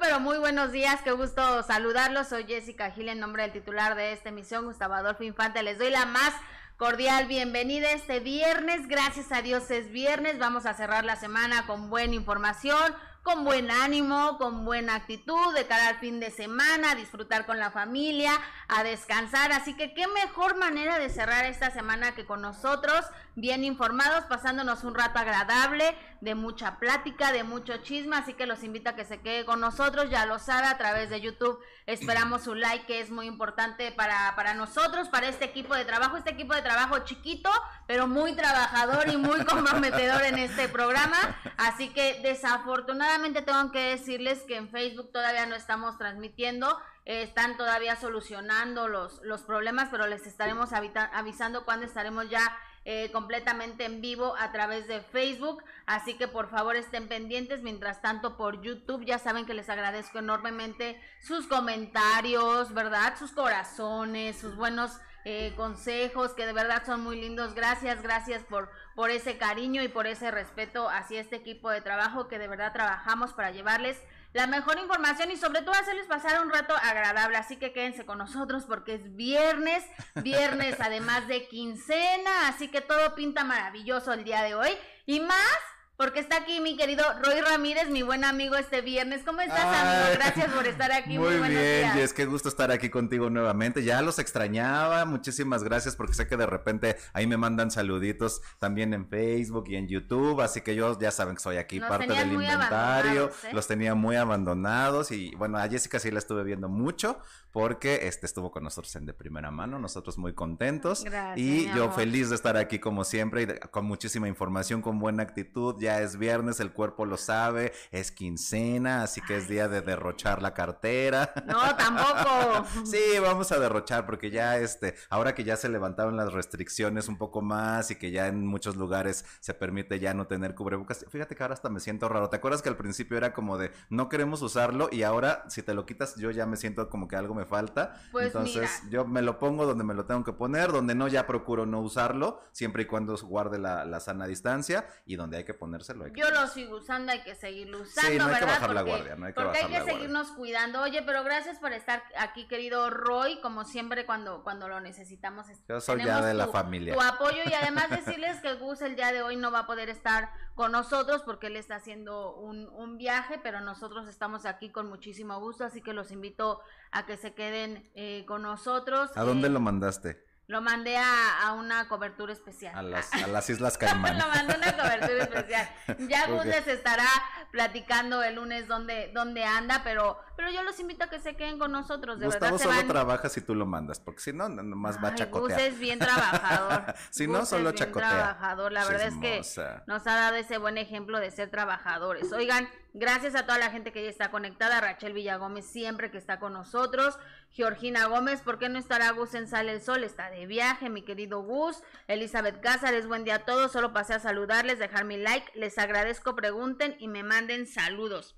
pero muy buenos días, qué gusto saludarlos. Soy Jessica Gil en nombre del titular de esta emisión, Gustavo Adolfo Infante. Les doy la más cordial bienvenida este viernes. Gracias a Dios es viernes. Vamos a cerrar la semana con buena información, con buen ánimo, con buena actitud, de cara al fin de semana, disfrutar con la familia, a descansar. Así que qué mejor manera de cerrar esta semana que con nosotros, bien informados, pasándonos un rato agradable, de mucha plática, de mucho chisme. Así que los invito a que se quede con nosotros, ya lo sabe, a través de YouTube. Esperamos su like, que es muy importante para, para nosotros, para este equipo de trabajo, este equipo de trabajo chiquito, pero muy trabajador y muy comprometedor en este programa. Así que desafortunadamente tengo que decirles que en Facebook todavía no estamos transmitiendo. Eh, están todavía solucionando los, los problemas, pero les estaremos avisando cuando estaremos ya eh, completamente en vivo a través de Facebook. Así que por favor estén pendientes. Mientras tanto, por YouTube, ya saben que les agradezco enormemente sus comentarios, ¿verdad? Sus corazones, sus buenos eh, consejos que de verdad son muy lindos. Gracias, gracias por, por ese cariño y por ese respeto hacia este equipo de trabajo que de verdad trabajamos para llevarles la mejor información y sobre todo hacerles pasar un rato agradable. Así que quédense con nosotros porque es viernes, viernes además de quincena, así que todo pinta maravilloso el día de hoy. Y más porque está aquí mi querido Roy Ramírez, mi buen amigo este viernes. ¿Cómo estás, amigo? Gracias por estar aquí. Muy, muy bien, Jess, qué gusto estar aquí contigo nuevamente. Ya los extrañaba, muchísimas gracias porque sé que de repente ahí me mandan saluditos también en Facebook y en YouTube, así que yo ya saben que soy aquí parte del inventario. ¿eh? Los tenía muy abandonados y bueno, a Jessica sí la estuve viendo mucho porque este estuvo con nosotros en de primera mano, nosotros muy contentos gracias, y yo feliz de estar aquí como siempre y con muchísima información, con buena actitud. Ya es viernes, el cuerpo lo sabe, es quincena, así que es día de derrochar la cartera. No, tampoco. sí, vamos a derrochar porque ya este, ahora que ya se levantaron las restricciones un poco más y que ya en muchos lugares se permite ya no tener cubrebocas, fíjate que ahora hasta me siento raro. ¿Te acuerdas que al principio era como de no queremos usarlo y ahora si te lo quitas yo ya me siento como que algo me falta? Pues Entonces yo me lo pongo donde me lo tengo que poner, donde no ya procuro no usarlo, siempre y cuando guarde la, la sana distancia y donde hay que poner yo lo sigo usando, hay que seguirlo usando, sí, no hay Que bajar la guardia, no hay que porque hay que seguirnos cuidando. Oye, pero gracias por estar aquí, querido Roy, como siempre cuando, cuando lo necesitamos. Yo soy ya de la familia. Tu apoyo y además decirles que Gus el día de hoy no va a poder estar con nosotros porque él está haciendo un, un viaje, pero nosotros estamos aquí con muchísimo gusto, así que los invito a que se queden eh, con nosotros. ¿A dónde eh, lo mandaste? Lo mandé a, a, una cobertura especial. A las, a las Islas Caimán. lo mandé a una cobertura especial. Ya Gus les estará platicando el lunes dónde, dónde anda, pero, pero yo los invito a que se queden con nosotros. De Gustavo verdad, solo trabaja si tú lo mandas, porque si no, nomás va a chacotear. Gus es bien trabajador. si no, solo es bien trabajador. La verdad es que nos ha dado ese buen ejemplo de ser trabajadores. Oigan, gracias a toda la gente que ya está conectada. Rachel Villagómez siempre que está con nosotros. Georgina Gómez, ¿por qué no estará Gus en Sale el Sol? Está de viaje, mi querido Gus. Elizabeth Cázares, buen día a todos. Solo pasé a saludarles, dejar mi like. Les agradezco, pregunten y me manden saludos.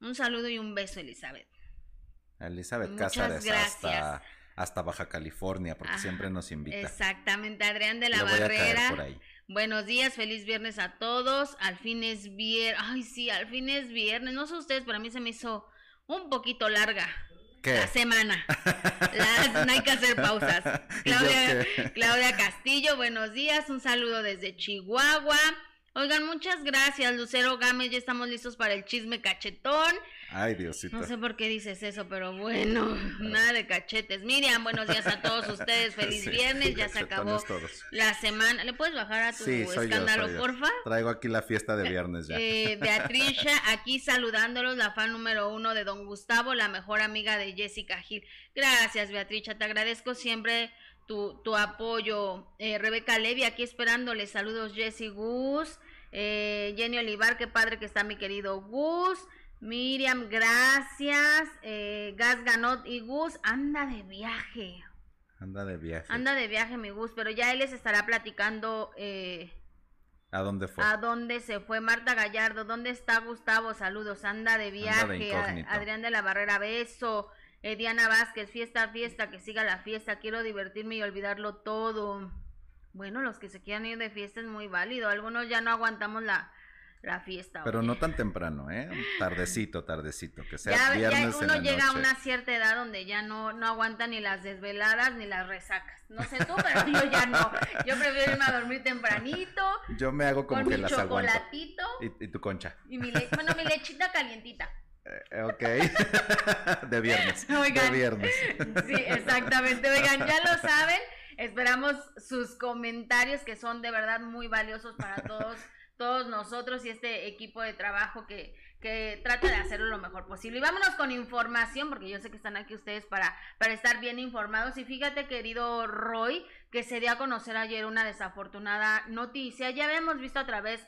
Un saludo y un beso, Elizabeth. Elizabeth Muchas Cázares hasta, hasta, Baja California, porque siempre nos invita. Exactamente, Adrián de la Barrera. Buenos días, feliz viernes a todos. Al fin es viernes. Ay, sí, al fin es viernes. No sé ustedes, pero a mí se me hizo un poquito larga. La semana. no hay que hacer pausas. Claudia, Claudia Castillo, buenos días. Un saludo desde Chihuahua. Oigan, muchas gracias, Lucero Gámez. Ya estamos listos para el chisme cachetón. Ay, Diosito. No sé por qué dices eso, pero bueno, nada de cachetes. Miriam, buenos días a todos ustedes. Feliz viernes, ya se acabó la semana. ¿Le puedes bajar a tu escándalo, porfa? Traigo aquí la fiesta de viernes ya. Eh, Beatriz, aquí saludándolos, la fan número uno de Don Gustavo, la mejor amiga de Jessica Gil. Gracias, Beatriz, te agradezco siempre tu, tu apoyo. Eh, Rebeca Levy, aquí esperándole. Saludos, Jessy Gus. Eh, Jenny Olivar, qué padre que está mi querido Gus. Miriam, gracias. Eh, Gas Ganot y Gus, anda de viaje. Anda de viaje. Anda de viaje, mi Gus, pero ya él les estará platicando. Eh, ¿A dónde fue? ¿A dónde se fue Marta Gallardo? ¿Dónde está Gustavo? Saludos, anda de viaje. Adrián de la Barrera, beso. Eh, Diana Vázquez, fiesta, fiesta, que siga la fiesta. Quiero divertirme y olvidarlo todo. Bueno, los que se quieran ir de fiesta es muy válido. Algunos ya no aguantamos la, la fiesta. Pero no tan temprano, ¿eh? Tardecito, tardecito, que sea ya, viernes ya uno llega a una cierta edad donde ya no, no aguanta ni las desveladas ni las resacas. No sé tú, pero yo ya no. Yo prefiero irme a dormir tempranito. Yo me hago como que mi las chocolatito. Y, y, tu concha. Y mi bueno, mi lechita calientita. Eh, ok. de viernes. de viernes. sí, exactamente. Oigan, ya lo saben. Esperamos sus comentarios que son de verdad muy valiosos para todos todos nosotros y este equipo de trabajo que, que trata de hacerlo lo mejor posible. Y vámonos con información, porque yo sé que están aquí ustedes para, para estar bien informados. Y fíjate, querido Roy, que se dio a conocer ayer una desafortunada noticia. Ya habíamos visto a través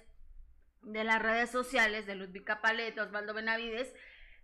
de las redes sociales de Ludwig Paleto, Osvaldo Benavides,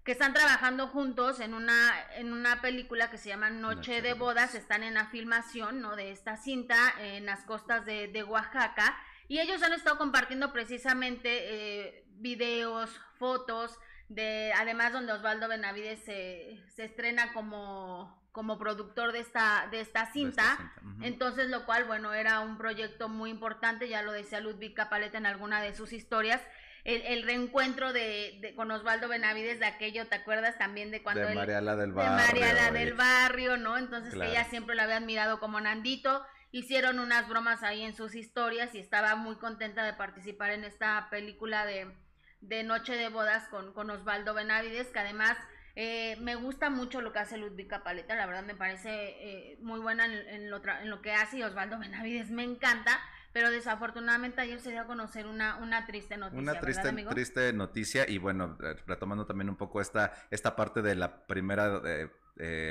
que están trabajando juntos en una, en una película que se llama Noche, de, bodas. están en la filmación ¿no? de esta cinta en las costas de, de Oaxaca y ellos han estado compartiendo precisamente eh, videos, fotos, de además donde Osvaldo Benavides se, se estrena como, como productor de esta, de esta cinta. Entonces, lo cual, bueno, era un proyecto muy importante, ya lo decía Ludwig Capaleta en alguna de sus historias. El, reencuentro de, con Osvaldo Benavides de aquello, ¿te acuerdas también de cuando de Mariala del Barrio? De Mariala del Barrio, ¿no? Entonces que ella siempre lo había admirado como Nandito hicieron unas bromas ahí en sus historias y estaba muy contenta de participar en esta película de, de Noche de Bodas con, con Osvaldo Benavides, que además eh, me gusta mucho lo que hace Ludwika Paleta, la verdad me parece eh, muy buena en, lo en lo que hace y Osvaldo Benavides me encanta pero desafortunadamente ayer se dio a conocer una, una triste noticia. Una triste, triste noticia y bueno, retomando también un poco esta, esta parte de la primera eh,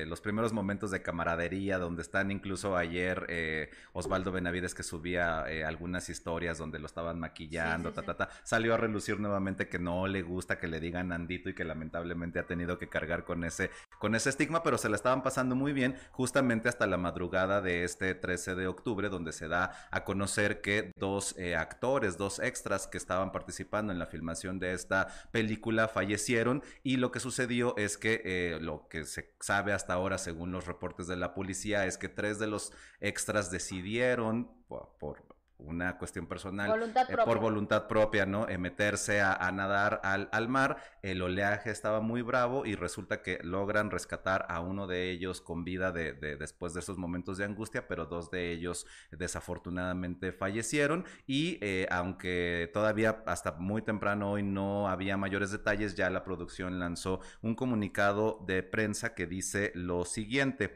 los primeros momentos de camaradería, donde están incluso ayer eh, Osvaldo Benavides que subía eh, algunas historias donde lo estaban maquillando, ta, ta, ta, salió a relucir nuevamente que no le gusta que le digan Andito y que lamentablemente ha tenido que cargar con ese, con ese estigma, pero se la estaban pasando muy bien justamente hasta la madrugada de este 13 de octubre, donde se da a conocer que dos actores, dos extras que estaban participando en la filmación de esta película fallecieron y lo que sucedió es que lo que se sabe hasta ahora, según los reportes de la policía, es que tres de los extras decidieron, por, una cuestión personal, eh, por voluntad propia, ¿no? Eh, meterse a, nadar al, al, mar, el oleaje estaba muy bravo y resulta que logran rescatar a uno de ellos con vida de, después de esos momentos de angustia, pero dos de ellos desafortunadamente fallecieron y eh, aunque todavía hasta muy temprano hoy no había mayores detalles, ya la producción lanzó un comunicado de prensa que dice lo siguiente,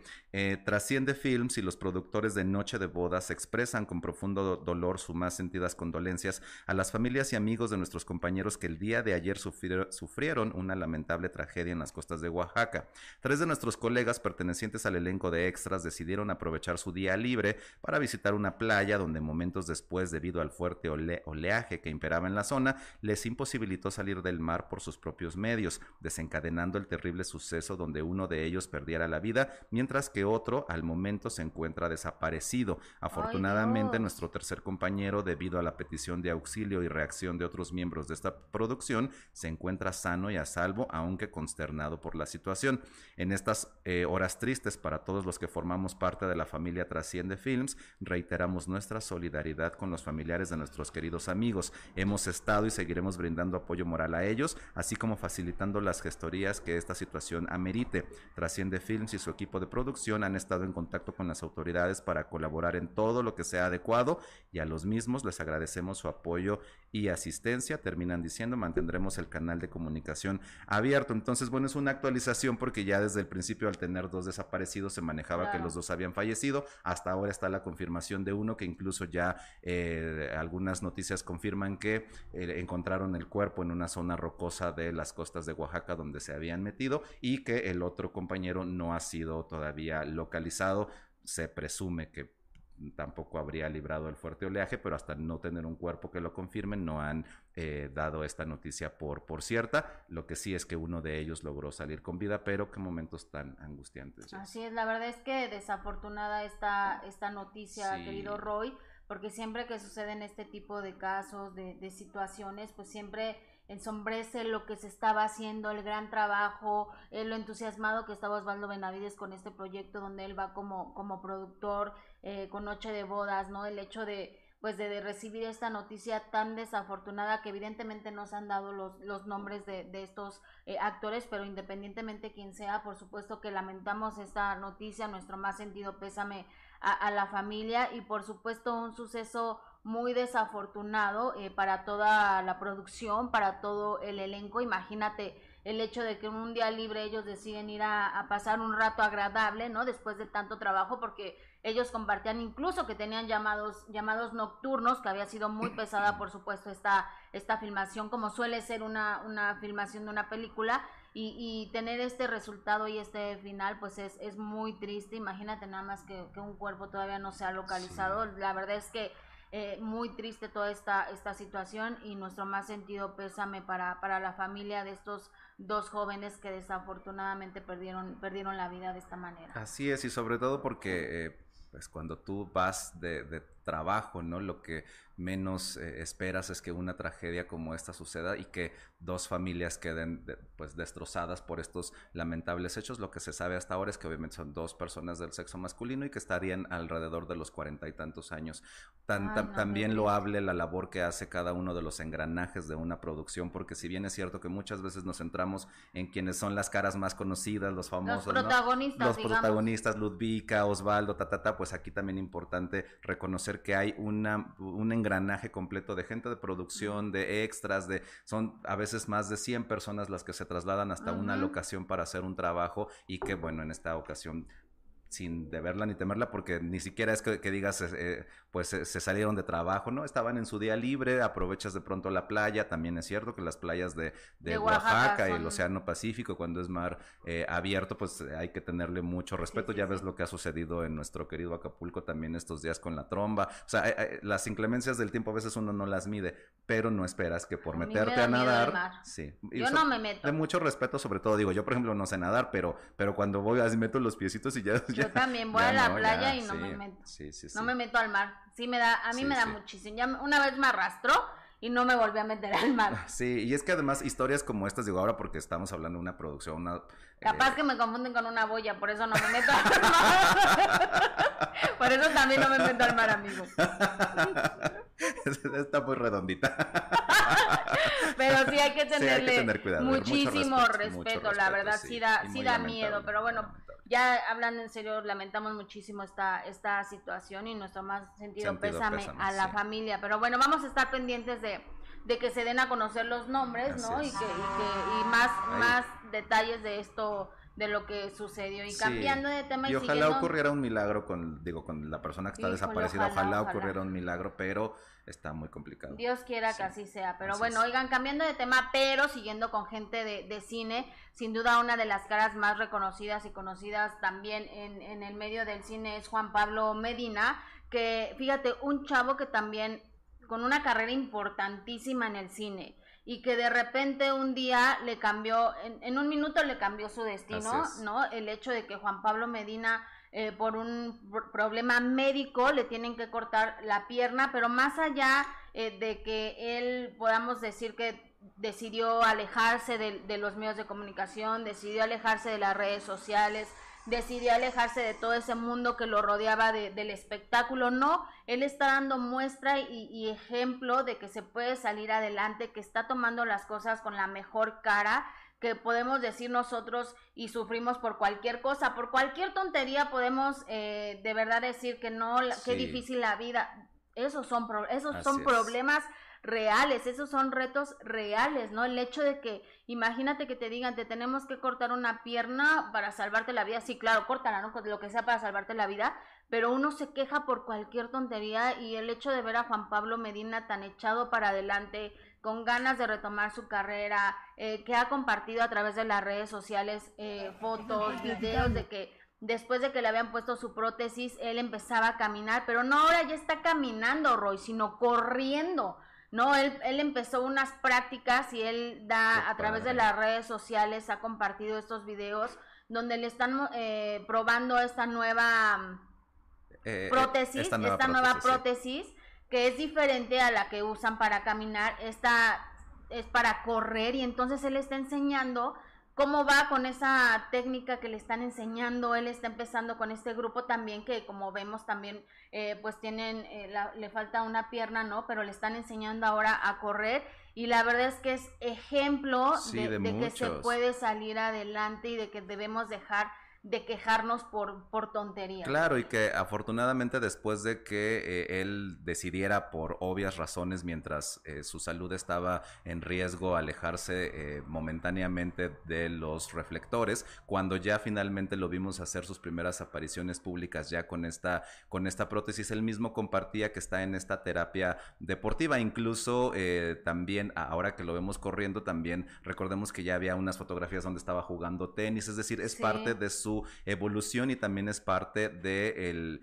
trasciende Films y los productores de Noche de Bodas expresan con profundo dolor sus más sentidas condolencias a las familias y amigos de nuestros compañeros que el día de ayer sufrieron una lamentable tragedia en las costas de Oaxaca. Tres de nuestros colegas pertenecientes al elenco de extras decidieron aprovechar su día libre para visitar una playa donde momentos después, debido al fuerte oleaje que imperaba en la zona, les imposibilitó salir del mar por sus propios medios, desencadenando el terrible suceso donde uno de ellos perdiera la vida, mientras que otro al momento se encuentra desaparecido. Afortunadamente, nuestro tercer compañero, debido a la petición de auxilio y reacción de otros miembros de esta producción, se encuentra sano y a salvo, aunque consternado por la situación. En estas eh, horas tristes para todos los que formamos parte de la familia Trasciende Films, reiteramos nuestra solidaridad con los familiares de nuestros queridos amigos. Hemos estado y seguiremos brindando apoyo moral a ellos, así como facilitando las gestorías que esta situación amerite. Trasciende Films y su equipo de producción han estado en contacto con las autoridades para colaborar en todo lo que sea adecuado y a los mismos les agradecemos su apoyo y asistencia. Terminan diciendo, mantendremos el canal de comunicación abierto. Entonces, bueno, es una actualización porque ya desde el principio al tener dos desaparecidos se manejaba que los dos habían fallecido. Hasta ahora está la confirmación de uno que incluso ya eh, algunas noticias confirman que eh, encontraron el cuerpo en una zona rocosa de las costas de Oaxaca donde se habían metido y que el otro compañero no ha sido todavía localizado. Se presume que tampoco habría librado el fuerte oleaje, pero hasta no tener un cuerpo que lo confirme, no han eh, dado esta noticia por, por cierta. Lo que sí es que uno de ellos logró salir con vida, pero qué momentos tan angustiantes. Así es, la verdad es que desafortunada esta, esta noticia, querido Roy, porque siempre que suceden este tipo de casos, de, de situaciones, pues siempre ensombrece lo que se estaba haciendo, el gran trabajo, eh, lo entusiasmado que estaba Osvaldo Benavides con este proyecto donde él va como, como productor, eh, con Noche de Bodas, ¿no? El hecho de, pues de, recibir esta noticia tan desafortunada que evidentemente no se han dado los, los nombres de, de estos eh, actores, pero independientemente quien sea, por supuesto que lamentamos esta noticia, nuestro más sentido pésame a, a la familia y por supuesto un suceso muy desafortunado eh, para toda la producción, para todo el elenco. Imagínate el hecho de que en un día libre ellos deciden ir a, a, pasar un rato agradable, ¿no? Después de tanto trabajo, porque ellos compartían incluso que tenían llamados, llamados nocturnos, que había sido muy pesada, por supuesto, esta, esta filmación, como suele ser una, una filmación de una película. Y, y, tener este resultado y este final, pues es, es muy triste. Imagínate nada más que, que un cuerpo todavía no se ha localizado. Sí. La verdad es que eh, muy triste toda esta, esta situación y nuestro más sentido pésame para, para la familia de estos dos jóvenes que desafortunadamente perdieron, perdieron la vida de esta manera. Así es, y sobre todo porque eh, pues cuando tú vas de, de, trabajo, ¿no? Lo que menos eh, esperas es que una tragedia como esta suceda y que dos familias queden de, pues destrozadas por estos lamentables hechos. Lo que se sabe hasta ahora es que obviamente son dos personas del sexo masculino y que estarían alrededor de los cuarenta y tantos años. Tan, Ay, no, también lo hable la labor que hace cada uno de los engranajes de una producción, porque si bien es cierto que muchas veces nos centramos en quienes son las caras más conocidas, los famosos, los protagonistas, los protagonistas Ludvika, Osvaldo, ta, ta, ta, pues aquí también importante reconocer que hay una, un engranaje completo de gente de producción, de extras, de son a veces más de 100 personas las que se trasladan hasta uh -huh. una locación para hacer un trabajo y que bueno, en esta ocasión sin deberla ni temerla, porque ni siquiera es que, que digas, eh, pues se, se, salieron de trabajo, ¿no? Estaban en su día libre, aprovechas de pronto la playa, también es cierto que las playas de, de, de Oaxaca, Oaxaca, y el Océano Pacífico, cuando es mar eh, abierto, pues hay que tenerle mucho respeto, sí, sí, ya ves lo que ha sucedido en nuestro querido Acapulco también estos días con la tromba, o sea, eh, las inclemencias del tiempo a veces uno no las mide, pero no esperas que por a meterte a nadar, sí, yo no me meto. De mucho respeto, sobre todo, digo, yo por ejemplo no sé nadar, pero, pero cuando voy así meto los piecitos y ya, ya yo también voy a la no, playa ya, y no sí, me meto. Sí, sí, no me meto al mar. Sí me da, a mí me da muchísimo. Ya una vez me arrastró y no me volví a meter al mar. Sí, y es que además historias como estas, digo ahora porque estamos hablando de una producción, una... Capaz eh... que me confunden con una boya, por eso no me meto al mar. por eso también no me meto al mar, amigo. Está muy redondita. pero sí hay que tenerle sí, hay que tener cuidado, muchísimo respeto, respeto, mucho respeto, la verdad sí, sí da, sí da miedo, pero bueno, ya hablando en serio, lamentamos muchísimo esta, esta situación y nuestro más sentido, sentido pésame, pésame, a la familia. Pero bueno, vamos a estar pendientes de, de que se den a conocer los nombres, Así ¿no? Y que, y que, y más, más detalles de esto de lo que sucedió y sí. cambiando de tema y, y ojalá siguiendo... ocurriera un milagro con digo con la persona que está Híjole, desaparecida ojalá, ojalá, ojalá, ocurriera un milagro pero está muy complicado Dios quiera sí. que así sea pero así bueno es. oigan cambiando de tema pero siguiendo con gente de, de, cine sin duda una de las caras más reconocidas y conocidas también en, en el medio del cine es Juan Pablo Medina que fíjate un chavo que también con una carrera importantísima en el cine y que de repente un día le cambió, en, en un minuto le cambió su destino, ¿no? El hecho de que Juan Pablo Medina eh, por un problema médico le tienen que cortar la pierna, pero más allá eh, de que él podamos decir que decidió alejarse de, de los medios de comunicación, decidió alejarse de las redes sociales, decidió alejarse de todo ese mundo que lo rodeaba de, del espectáculo. No, él está dando muestra y, y, ejemplo de que se puede salir adelante, que está tomando las cosas con la mejor cara, que podemos decir nosotros y sufrimos por cualquier cosa, por cualquier tontería podemos eh, de verdad decir que no, sí. qué difícil la vida. Esos son, esos son problemas reales, esos son retos reales, ¿no? El hecho de que, imagínate que te digan, te tenemos que cortar una pierna para salvarte la vida, sí, claro, córtala, ¿no? Lo que sea para salvarte la vida, pero uno se queja por cualquier tontería y el hecho de ver a Juan Pablo Medina tan echado para adelante, con ganas de retomar su carrera, eh, que ha compartido a través de las redes sociales eh, fotos, videos de que después de que le habían puesto su prótesis, él empezaba a caminar, pero no ahora ya está caminando, Roy, sino corriendo. No, él, él empezó unas prácticas y él da a través de las redes sociales, ha compartido estos videos donde le están eh, probando esta nueva eh, prótesis, esta nueva esta prótesis, nueva prótesis sí. que es diferente a la que usan para caminar. Esta es para correr y entonces él está enseñando cómo va con esa técnica que le están enseñando. Él está empezando con este grupo también que como vemos también eh, pues tienen, eh, le falta una pierna, ¿no? Pero le están enseñando ahora a correr y la verdad es que es ejemplo de, de que se puede salir adelante y de que debemos dejar de quejarnos por, por tonterías. Claro, y que afortunadamente después de que eh, él decidiera por obvias razones, mientras eh, su salud estaba en riesgo, alejarse eh, momentáneamente de los reflectores, cuando ya finalmente lo vimos hacer sus primeras apariciones públicas ya con esta, con esta prótesis, él mismo compartía que está en esta terapia deportiva, incluso también ahora que lo vemos corriendo, también recordemos que ya había unas fotografías donde estaba jugando tenis, es decir, es parte de su evolución y también es parte de, el,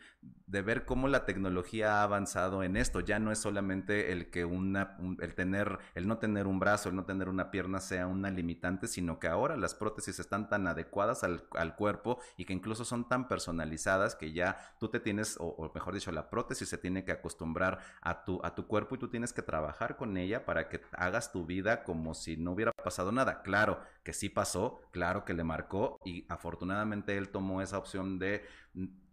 de ver cómo la tecnología ha avanzado en esto. Ya no es solamente el que una, el tener, el no tener un brazo, el no tener una pierna sea una limitante, sino que ahora las prótesis están tan adecuadas al, cuerpo y que incluso son tan personalizadas que ya tú te tienes, o, mejor dicho, la prótesis se tiene que acostumbrar a tu, a tu cuerpo y tú tienes que trabajar con ella para que hagas tu vida como si no hubiera pasado nada. Claro que sí pasó, claro que le marcó y afortunadamente él tomó esa opción de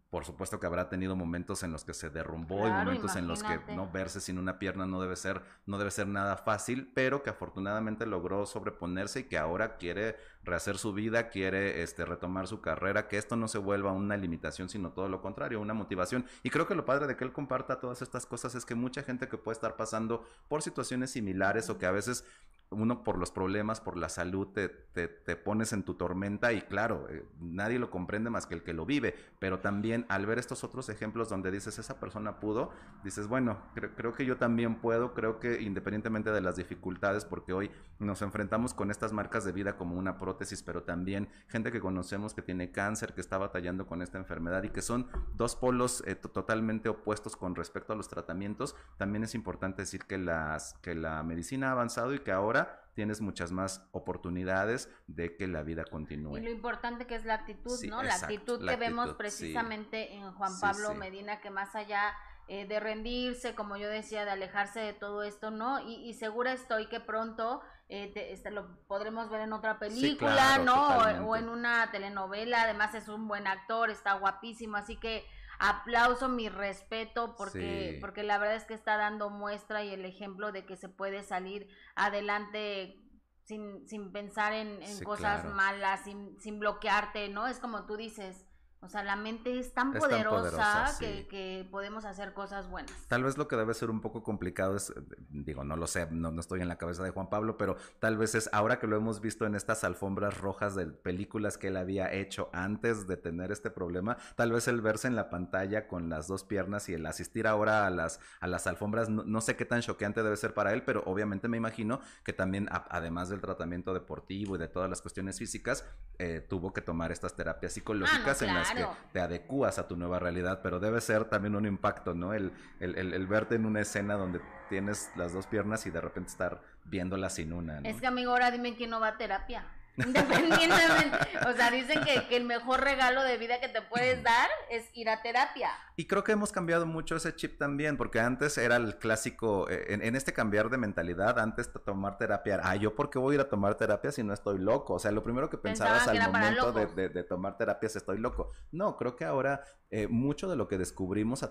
por supuesto que habrá tenido momentos en los que se derrumbó y momentos en los que no verse sin una pierna no debe ser no debe ser nada fácil, pero que afortunadamente logró sobreponerse y que ahora quiere rehacer su vida, quiere este retomar su carrera, que esto no se vuelva una limitación, sino todo lo contrario, una motivación. Y creo que lo padre de que él comparta todas estas cosas es que mucha gente que puede estar pasando por situaciones similares o que a veces uno por los problemas, por la salud, te, te, pones en tu tormenta y claro, eh, nadie lo comprende más que el que lo vive, pero también al ver estos otros ejemplos donde dices, esa persona pudo, dices, bueno, creo que yo también puedo, creo que independientemente de las dificultades, porque hoy nos enfrentamos con estas marcas de vida como una prótesis, pero también gente que conocemos que tiene cáncer, que está batallando con esta enfermedad y que son dos polos eh, totalmente opuestos con respecto a los tratamientos, también es importante decir que, las, que la medicina ha avanzado y que ahora tienes muchas más oportunidades de que la vida continúe. Y lo importante que es la actitud, ¿no? la actitud que vemos precisamente en Juan Pablo Medina, que más allá eh, de rendirse, como yo decía, de alejarse de todo esto, ¿no? Y, segura estoy que pronto eh, este, lo podremos ver en otra película, ¿no? o en una telenovela, además es un buen actor, está guapísimo, así que aplauso, mi respeto, porque, porque la verdad es que está dando muestra y el ejemplo de que se puede salir adelante sin, sin pensar en, cosas malas, sin, sin bloquearte, ¿no? Es como tú dices, o sea, la mente es tan poderosa, que, podemos hacer cosas buenas. Tal vez lo que debe ser un poco complicado es, digo, no lo sé, no, no, estoy en la cabeza de Juan Pablo, pero tal vez es ahora que lo hemos visto en estas alfombras rojas de películas que él había hecho antes de tener este problema, tal vez el verse en la pantalla con las dos piernas y el asistir ahora a las, a las alfombras, no, sé qué tan choqueante debe ser para él, pero obviamente me imagino que también, además del tratamiento deportivo y de todas las cuestiones físicas, eh, tuvo que tomar estas terapias psicológicas ah, en las que te adecuas a tu nueva realidad, pero debe ser también un impacto, ¿no? El, el, el, verte en una escena donde tienes las dos piernas y de repente estar viéndolas sin una. Es que amigo, ahora dime quién no va a terapia. Independientemente, o sea, dicen que, que, el mejor regalo de vida que te puedes dar es ir a terapia. Y creo que hemos cambiado mucho ese chip también, porque antes era el clásico, eh, en, este cambiar de mentalidad, antes de tomar terapia, ah, yo por qué voy a ir a tomar terapia si no estoy loco, o sea, lo primero que pensabas al momento de, de, tomar terapia es estoy loco. No, creo que ahora eh, mucho de lo que descubrimos a,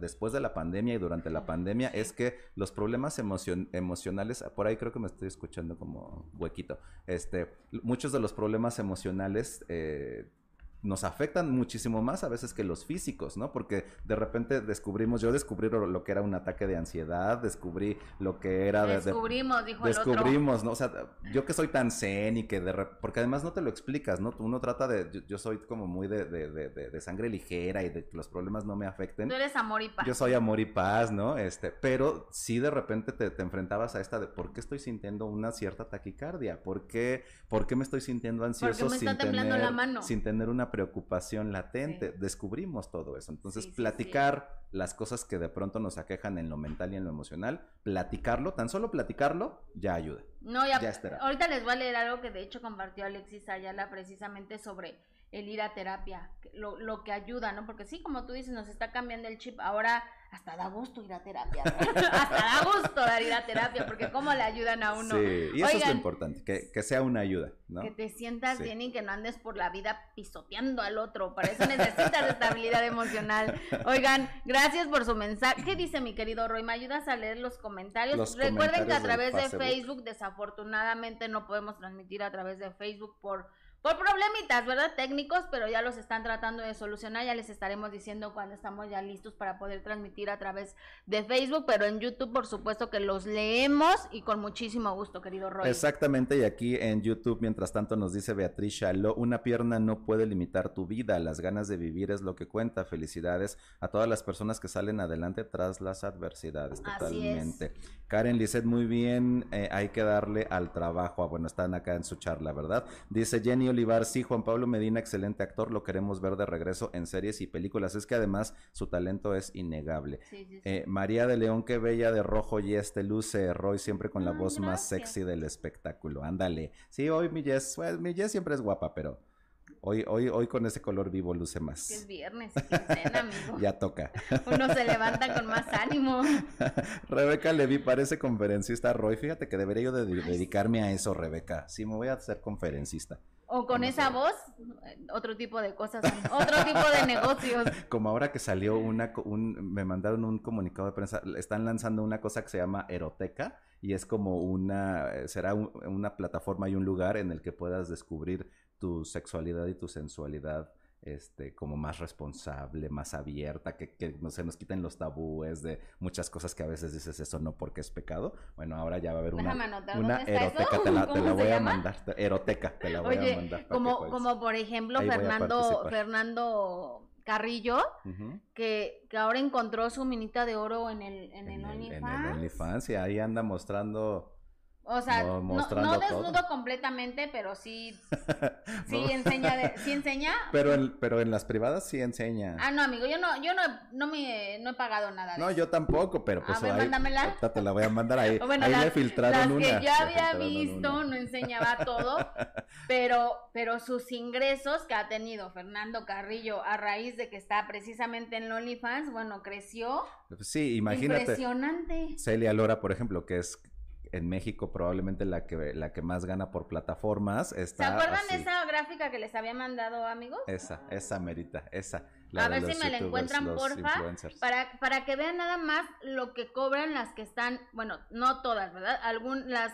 después de la pandemia y durante la pandemia es que los problemas emocionales, por ahí creo que me estoy escuchando como huequito, este, muchos de los problemas emocionales eh, nos afectan muchísimo más a veces que los físicos, ¿no? Porque de repente descubrimos, yo descubrí lo que era un ataque de ansiedad, descubrí lo que era... Descubrimos, dijo el Descubrimos, ¿no? O sea, yo que soy tan zen y que de porque además no te lo explicas, ¿no? Uno trata de, yo, soy como muy de, de, de, sangre ligera y de que los problemas no me afecten. Tú eres amor y paz. Yo soy amor y paz, ¿no? Este, pero sí de repente te, te enfrentabas a esta de por qué estoy sintiendo una cierta taquicardia, por qué, por qué me estoy sintiendo ansioso sin, tener, la mano? sin tener una preocupación latente. Descubrimos todo eso. Entonces, platicar las cosas que de pronto nos aquejan en lo mental y en lo emocional, platicarlo, tan solo platicarlo, ya ayuda. No, ya, ahorita les voy a leer algo que de hecho compartió Alexis Ayala precisamente sobre el ir a terapia, lo, lo que ayuda, ¿no? Porque sí, como tú dices, nos está cambiando el chip. Ahora hasta da gusto ir a terapia. hasta da gusto ir a terapia, porque cómo le ayudan a uno. Sí, y eso es lo importante, que, sea una ayuda, ¿no? Que te sientas bien y que no andes por la vida pisoteando al otro. Para eso necesitas estabilidad emocional. Oigan, gracias por su mensaje. ¿Qué dice mi querido Roy? ¿Me ayudas a leer los comentarios? Recuerden que a través de Facebook, desafortunadamente, no podemos transmitir a través de Facebook por por problemitas, ¿verdad? Técnicos, pero ya los están tratando de solucionar. Ya les estaremos diciendo cuando estamos ya listos para poder transmitir a través de Facebook, pero en YouTube, por supuesto que los leemos y con muchísimo gusto, querido Roy. Exactamente, y aquí en YouTube, mientras tanto, nos dice Beatriz Chaló, una pierna no puede limitar tu vida, las ganas de vivir es lo que cuenta. Felicidades a todas las personas que salen adelante tras las adversidades, totalmente. Karen Lisset, muy bien, eh, hay que darle al trabajo. Ah, bueno, están acá en su charla, ¿verdad? Dice Jenny Olivar, sí, Juan Pablo Medina, excelente actor, lo queremos ver de regreso en series y películas. Es que además su talento es innegable. Eh, María de León, qué bella de rojo y este luce Roy siempre con la voz más sexy del espectáculo. Ándale. Sí, hoy mi Jess, pues, mi Jess siempre es guapa, pero Hoy, hoy, hoy con ese color vivo luce más. Es viernes, quincena, amigo. ya toca. Uno se levanta con más ánimo. Rebeca Levi parece conferencista Roy. Fíjate que debería yo dedicarme a eso, Rebeca. Sí, me voy a ser conferencista. O con esa voz, otro tipo de cosas, otro tipo de negocios. Como ahora que salió una, un, me mandaron un comunicado de prensa, están lanzando una cosa que se llama Eroteca y es como una, será una plataforma y un lugar en el que puedas descubrir tu sexualidad y tu sensualidad este, como más responsable, más abierta, que, que, no se nos quiten los tabúes de muchas cosas que a veces dices eso no porque es pecado. Bueno, ahora ya va a haber una, una eroteca, te la, voy a mandar, eroteca, te la voy a mandar. Como, como por ejemplo Fernando, Fernando Carrillo, que, que ahora encontró su minita de oro en el, en, el, OnlyFans. En el OnlyFans y ahí anda mostrando o sea, no, desnudo completamente, pero sí, sí enseña, sí enseña. Pero en, pero en las privadas sí enseña. Ah, no, amigo, yo no, yo no, no me, no he pagado nada. no, yo tampoco, pero pues a ver, ahí, te la voy a mandar ahí. Bueno, ahí le filtraron las que yo había visto no enseñaba todo, pero, pero sus ingresos que ha tenido Fernando Carrillo a raíz de que está precisamente en OnlyFans, bueno, creció. Sí, imagínate. Impresionante. Celia Lora, por ejemplo, que es en México probablemente la que la que más gana por plataformas está ¿Se acuerdan de esa gráfica que les había mandado, amigos? Esa, esa merita, esa. a ver si me la encuentran, porfa, para, para que vean nada más lo que cobran las que están, bueno, no todas, ¿verdad? Algún, las,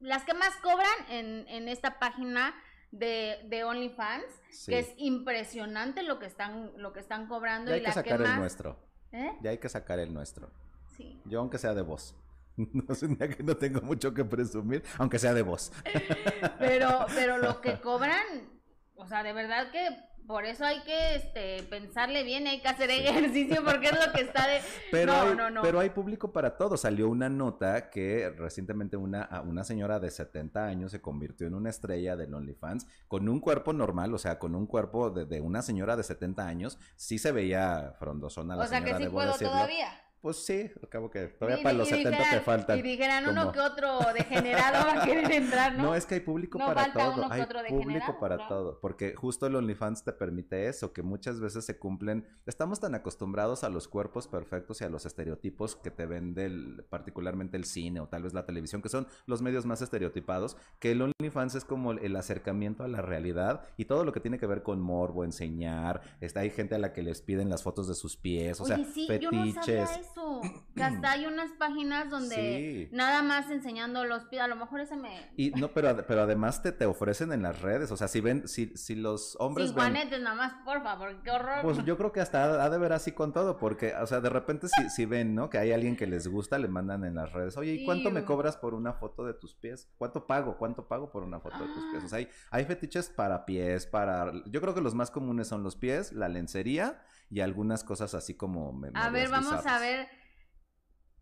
las que más cobran en, en esta página de, de OnlyFans, que es impresionante lo que están, lo que están cobrando. Ya hay que sacar el nuestro. ¿Eh? Ya hay que sacar el nuestro. Sí. Yo aunque sea de voz. No sé, que no tengo mucho que presumir, aunque sea de voz. Pero, pero lo que cobran, o sea, de verdad que por eso hay que este, pensarle bien, hay que hacer ejercicio porque es lo que está de... Pero, no, hay, no, no. pero hay público para todo. Salió una nota que recientemente una, una señora de 70 años se convirtió en una estrella de OnlyFans con un cuerpo normal, o sea, con un cuerpo de, de una señora de 70 años. Sí se veía frondosona la O sea, que sí puedo todavía. Pues sí, acabo que todavía para los 70 te faltan. Y dijeran uno que otro degenerado va a querer entrar, ¿no? No, es que hay público para todo. hay público para todo. Porque justo el OnlyFans te permite eso, que muchas veces se cumplen. Estamos tan acostumbrados a los cuerpos perfectos y a los estereotipos que te vende particularmente el cine o tal vez la televisión, que son los medios más estereotipados, que el OnlyFans es como el acercamiento a la realidad y todo lo que tiene que ver con morbo, enseñar. Está, hay gente a la que les piden las fotos de sus pies, o sea, fetiches eso. Que hasta hay unas páginas donde nada más enseñando los pies, a lo mejor ese me... Y no, pero, pero además te, te ofrecen en las redes, o sea, si ven, si, si los hombres... Sin ven... nada más, por favor, qué horror. Pues yo creo que hasta ha de ver así con todo, porque, o sea, de repente si, si ven, ¿no? Que hay alguien que les gusta, le mandan en las redes, oye, ¿y cuánto me cobras por una foto de tus pies? ¿Cuánto pago? ¿Cuánto pago por una foto de tus pies? O sea, hay, hay fetiches para pies, para... Yo creo que los más comunes son los pies, la lencería y algunas cosas así como... a ver, vamos a ver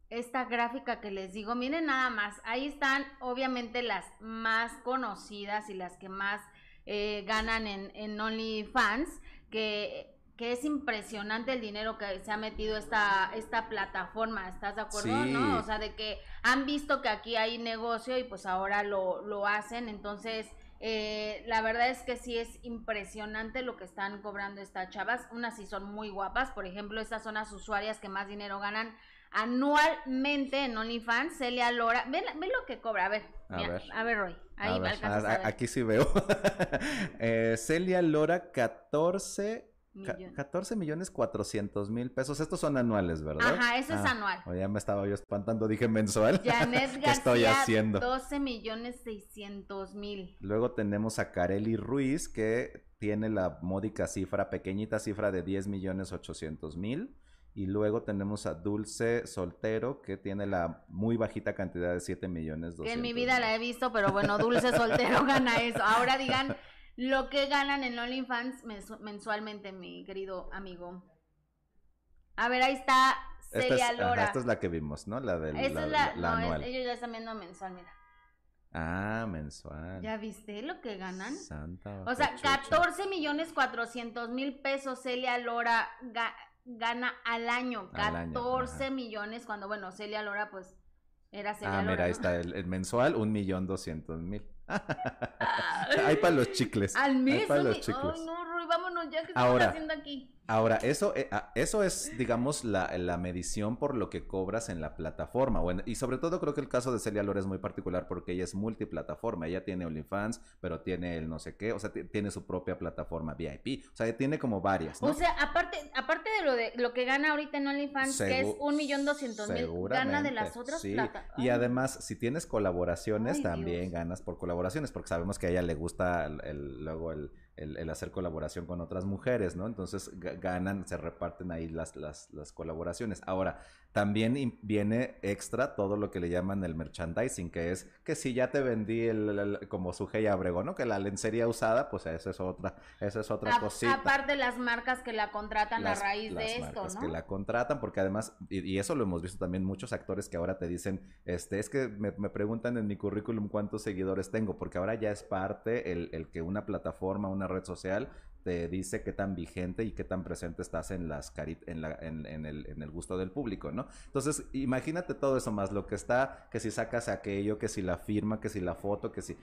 esta gráfica que les digo, miren nada más, ahí están obviamente las más conocidas y las que más eh, ganan en, en OnlyFans, que, que es impresionante el dinero que se ha metido esta, esta plataforma, ¿estás de acuerdo? O sea, de que han visto que aquí hay negocio y pues ahora lo, lo hacen, entonces Eh, la verdad es que sí es impresionante lo que están cobrando estas chavas. Unas sí son muy guapas. Por ejemplo, estas son las usuarias que más dinero ganan anualmente en OnlyFans. Celia Lora. Ve, lo que cobra. A ver, a, ver. Roy. Ahí Aquí sí veo. Eh, Celia Lora, 14 14 millones 400 mil pesos. Estos son anuales, ¿verdad? Ajá, eso es ah, anual. O ya me estaba yo espantando, dije mensual. Janet García, ¿Qué estoy haciendo? 12 millones 600 mil. Luego tenemos a Kareli Ruiz, que tiene la módica cifra, pequeñita cifra de 10 millones 800 mil. Y luego tenemos a Dulce Soltero, que tiene la muy bajita cantidad de 7 millones 200 Que en mi vida la he visto, pero bueno, Dulce Soltero gana eso. Ahora digan lo que ganan en OnlyFans mensualmente, mi querido amigo. A ver, ahí está Celia Lora. esta es la que vimos, ¿no? La del Esta es la, no, ellos ya están viendo mensual, mira. Ah, mensual. ¿Ya viste lo que ganan? Santa. O sea, 14 millones 400 mil pesos Celia Lora gana al año. 14 millones cuando, bueno, Celia Lora pues era Celia ah, Lora. mira, ahí está el, el mensual, un millón doscientos mil. Hay para los chicles. Al mes. para los chicles. Ay, no, Ya que estamos haciendo aquí. Ahora, eso, eh, ah, eso es, digamos, la, medición por lo que cobras en la plataforma. Bueno, y sobre todo creo que el caso de Celia Lora es muy particular porque ella es multiplataforma. Ella tiene OnlyFans, pero tiene el no sé qué, o sea, tiene su propia plataforma VIP. O sea, tiene como varias. O sea, aparte, aparte de lo de lo que gana ahorita en OnlyFans, que es un millón doscientos mil, gana de las otras sí. Y además, si tienes colaboraciones, también ganas por colaboraciones, porque sabemos que a ella le gusta el, luego el el, hacer colaboración con otras mujeres, ¿no? Entonces ganan, se reparten ahí las, las, las colaboraciones. Ahora, también viene extra todo lo que le llaman el merchandising, que es que si ya te vendí el, como su Abrego, ¿no? Que la lencería usada, pues esa es otra, esa es otra cosita. Aparte las marcas que la contratan a raíz de esto, marcas que la contratan, porque además, y, eso lo hemos visto también muchos actores que ahora te dicen, este, es que me, preguntan en mi currículum cuántos seguidores tengo, porque ahora ya es parte el, el que una plataforma, una red social te dice qué tan vigente y qué tan presente estás en las en, la, en, en, el, en el gusto del público, ¿no? Entonces, imagínate todo eso más lo que está, que si sacas aquello, que si la firma, que si la foto, que si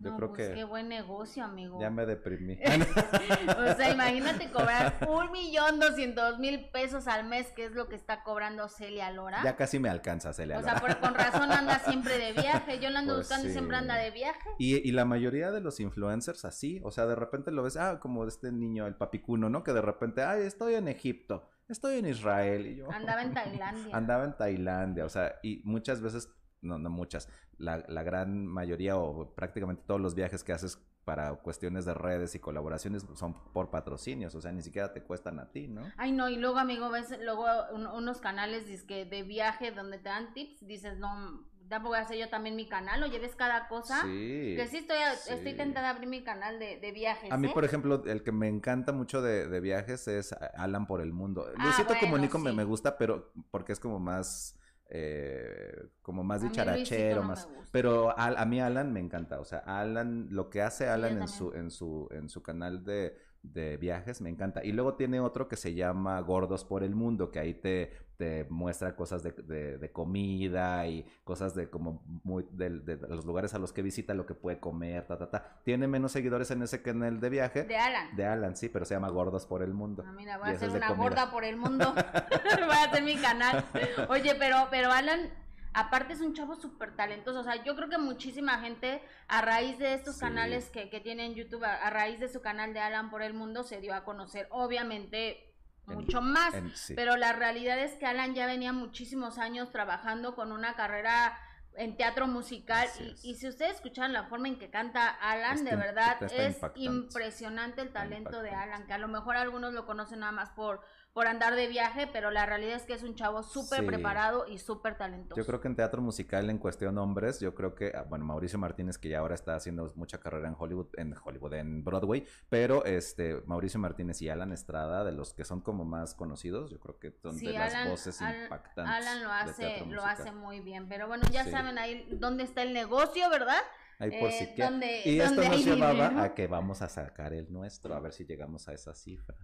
yo creo pues que. Qué buen negocio, amigo. Ya me deprimí. o sea, imagínate cobrar un millón doscientos mil pesos al mes, que es lo que está cobrando Celia Lora. Ya casi me alcanza Celia Lora. O sea, con razón anda siempre de viaje. Yo la ando pues buscando y siempre anda de viaje. Y, y, la mayoría de los influencers así, o sea, de repente lo ves, ah, como este niño, el papicuno, ¿no? Que de repente, ay, estoy en Egipto, estoy en Israel. Y yo. Andaba en Tailandia. andaba en Tailandia, o sea, y muchas veces no, no muchas, la, la, gran mayoría o prácticamente todos los viajes que haces para cuestiones de redes y colaboraciones son por patrocinios, o sea, ni siquiera te cuestan a ti, ¿no? Ay, no, y luego, amigo, ves luego unos canales de viaje donde te dan tips, dices, no, ya voy a hacer yo también mi canal, o lleves cada cosa. Sí. Que sí estoy, estoy tentada a abrir mi canal de, de viajes. A mí, ¿eh? por ejemplo, el que me encanta mucho de, de viajes es Alan por el mundo. Ah, Luisito Comunico me, me gusta, pero porque es como más eh, como más dicharachero, más. Pero a, mí Alan me encanta, o sea, Alan, lo que hace Alan en su, en su, en su canal de, de viajes, me encanta. Y luego tiene otro que se llama Gordos por el Mundo, que ahí te, te muestra cosas de, de, comida y cosas de como muy de, los lugares a los que visita, lo que puede comer, ta, ta, ta. Tiene menos seguidores en ese canal de viaje. De Alan. De Alan, sí, pero se llama Gordos por el Mundo. Ah, mira, voy a hacer una gorda por el mundo. voy a hacer mi canal. Oye, pero, pero Alan Aparte es un chavo súper talentoso, o sea, yo creo que muchísima gente a raíz de estos canales que, que tiene en YouTube, a, raíz de su canal de Alan por el Mundo, se dio a conocer, obviamente mucho más, pero la realidad es que Alan ya venía muchísimos años trabajando con una carrera en teatro musical y, si ustedes escuchan la forma en que canta Alan, de verdad es impresionante el talento de Alan, que a lo mejor algunos lo conocen nada más por por andar de viaje, pero la realidad es que es un chavo súper preparado y súper talentoso. Yo creo que en teatro musical, en cuestión hombres, yo creo que, ah, bueno, Mauricio Martínez, que ya ahora está haciendo mucha carrera en Hollywood, en Hollywood, en Broadway, pero este, Mauricio Martínez y Alan Estrada, de los que son como más conocidos, yo creo que son de las voces impactantes. Alan lo hace, lo hace muy bien, pero bueno, ya saben ahí dónde está el negocio, ¿verdad? Ahí por si eh, Y esto nos llevaba a que vamos a sacar el nuestro, a ver si llegamos a esa cifra.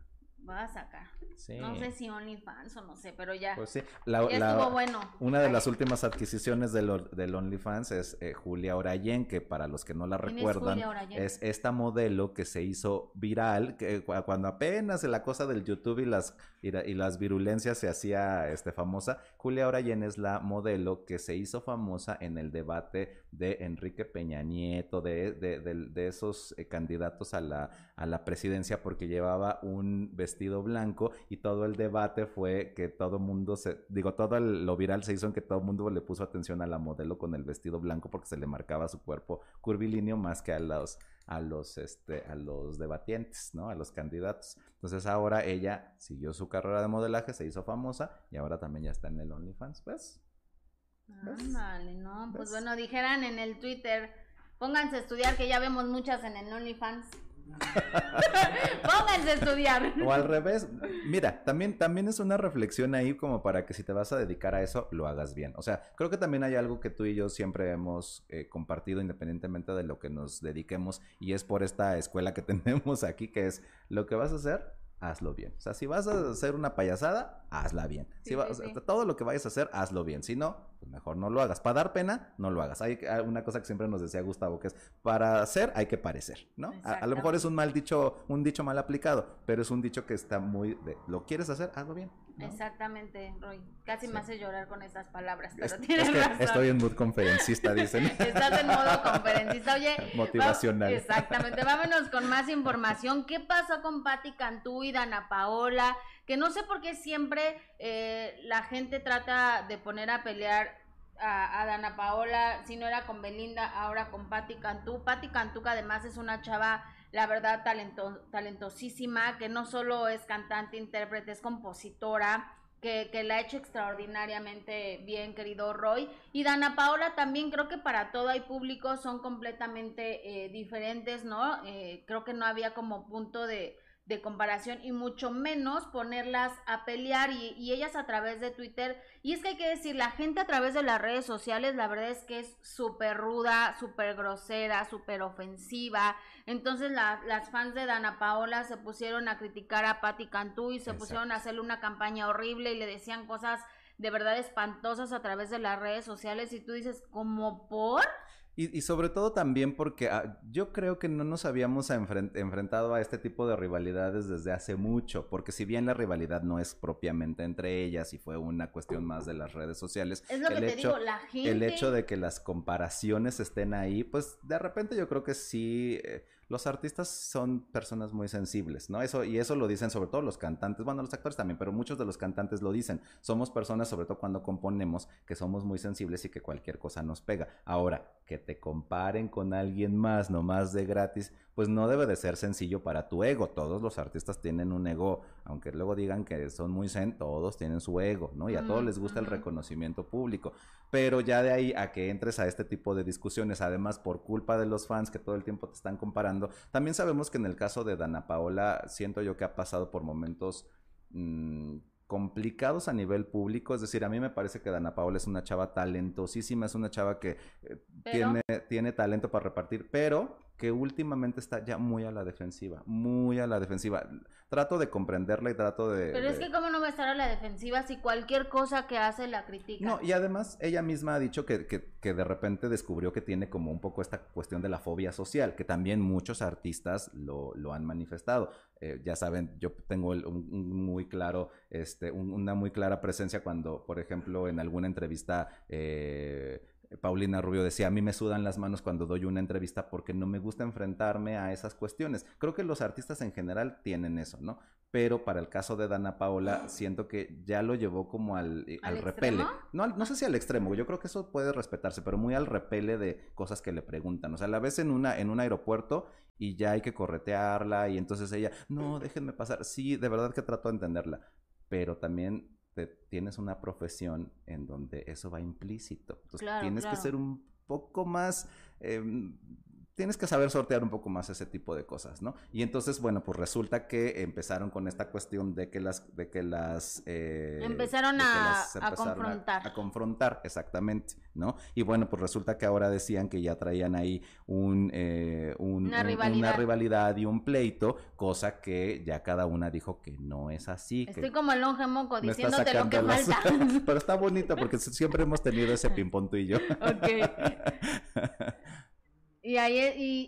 Va a sacar. No sé si OnlyFans o no sé, pero ya. Pues sí, la, estuvo bueno. Una de las últimas adquisiciones del, del OnlyFans es eh, Julia Orayen, que para los que no la recuerdan, es, esta modelo que se hizo viral, que cuando apenas la cosa del YouTube y las, y, las virulencias se hacía este, famosa, Julia Orayen es la modelo que se hizo famosa en el debate de Enrique Peña Nieto, de, de, de, esos eh, candidatos a la, a la presidencia, porque llevaba un vestido blanco y todo el debate fue que todo mundo se, digo, todo lo viral se hizo en que todo el mundo le puso atención a la modelo con el vestido blanco porque se le marcaba su cuerpo curvilíneo más que a los a los este a los debatientes, ¿no? A los candidatos. Entonces ahora ella siguió su carrera de modelaje, se hizo famosa y ahora también ya está en el OnlyFans, ¿ves? vale no, pues bueno, dijeran en el Twitter, pónganse a estudiar que ya vemos muchas en el OnlyFans. Pónganse a estudiar. O al revés. Mira, también, también es una reflexión ahí como para que si te vas a dedicar a eso, lo hagas bien. O sea, creo que también hay algo que tú y yo siempre hemos eh, compartido independientemente de lo que nos dediquemos y es por esta escuela que tenemos aquí, que es lo que vas a hacer, hazlo bien. O sea, si vas a hacer una payasada, hazla bien. si todo lo que vayas a hacer, hazlo bien. Si no, pues mejor no lo hagas. Para dar pena, no lo hagas. Hay una cosa que siempre nos decía Gustavo, que es para hacer hay que parecer, ¿no? A, lo mejor es un mal dicho, un dicho mal aplicado, pero es un dicho que está muy de, ¿lo quieres hacer? Hazlo bien. Exactamente, Roy. Casi me hace llorar con esas palabras, pero tienes razón. Estoy en mood conferencista, dicen. Estás en modo conferencista, oye. Motivacional. exactamente. Vámonos con más información. ¿Qué pasó con Patti Cantú y Dana Paola? Que no sé por qué siempre eh, la gente trata de poner a pelear a, Dana Paola, si no era con Belinda, ahora con Patti Cantú. Patti Cantú, que además es una chava la verdad talentosísima, que no solo es cantante, intérprete, es compositora, que, que, la ha hecho extraordinariamente bien, querido Roy. Y Dana Paola también creo que para todo hay público, son completamente eh, diferentes, ¿no? Eh, creo que no había como punto de, de comparación y mucho menos ponerlas a pelear y, ellas a través de Twitter. Y es que hay que decir, la gente a través de las redes sociales, la verdad es que es súper ruda, súper grosera, súper ofensiva. Entonces las fans de Dana Paola se pusieron a criticar a Patti Cantú y se pusieron a hacerle una campaña horrible y le decían cosas de verdad espantosas a través de las redes sociales y tú dices, ¿como por? Y, sobre todo también porque ah, yo creo que no nos habíamos enfrentado a este tipo de rivalidades desde hace mucho, porque si bien la rivalidad no es propiamente entre ellas y fue una cuestión más de las redes sociales, el, hecho, el hecho de que las comparaciones estén ahí, pues de repente yo creo que sí... Eh, los artistas son personas muy sensibles, ¿no? Eso, y eso lo dicen sobre todo los cantantes, bueno, los actores también, pero muchos de los cantantes lo dicen. Somos personas, sobre todo cuando componemos, que somos muy sensibles y que cualquier cosa nos pega. Ahora, que te comparen con alguien más, no más de gratis, pues no debe de ser sencillo para tu ego. Todos los artistas tienen un ego, aunque luego digan que son muy zen, todos tienen su ego, ¿no? Y a todos les gusta el reconocimiento público. Pero ya de ahí a que entres a este tipo de discusiones, además por culpa de los fans que todo el tiempo te están comparando, también sabemos que en el caso de Dana Paola, siento yo que ha pasado por momentos... Mm, complicados a nivel público, es decir, a mí me parece que Dana Paola es una chava talentosísima, es una chava que eh, tiene, tiene talento para repartir, pero que últimamente está ya muy a la defensiva, muy a la defensiva. Trato de comprenderla y trato de... Pero es que cómo no va a estar a la defensiva si cualquier cosa que hace la critica. No, y además ella misma ha dicho que, que, de repente descubrió que tiene como un poco esta cuestión de la fobia social, que también muchos artistas lo, lo han manifestado. Eh, ya saben, yo tengo un, muy claro, este, una muy clara presencia cuando, por ejemplo, en alguna entrevista... Eh, Paulina Rubio decía, a mí me sudan las manos cuando doy una entrevista porque no me gusta enfrentarme a esas cuestiones. Creo que los artistas en general tienen eso, ¿no? Pero para el caso de Dana Paola, siento que ya lo llevó como al, eh, al, repele. No, no sé si al extremo, yo creo que eso puede respetarse, pero muy al repele de cosas que le preguntan. O sea, la ves en, una, en un aeropuerto y ya hay que corretearla y entonces ella, no, déjenme pasar. Sí, de verdad que trato de entenderla, pero también tienes una profesión en donde eso va implícito. Entonces tienes que ser un poco más, em, tienes que saber sortear un poco más ese tipo de cosas, ¿no? Y entonces, bueno, pues resulta que empezaron con esta cuestión de que las, de que las eh, empezaron, a, confrontar, a, confrontar, exactamente, ¿no? Y bueno, pues resulta que ahora decían que ya traían ahí un, eh, una, rivalidad. y un pleito, cosa que ya cada una dijo que no es así. Estoy como el longe moco diciéndote lo que falta. Pero está bonito porque siempre hemos tenido ese ping-pong tú y yo. Ok. Y, ahí,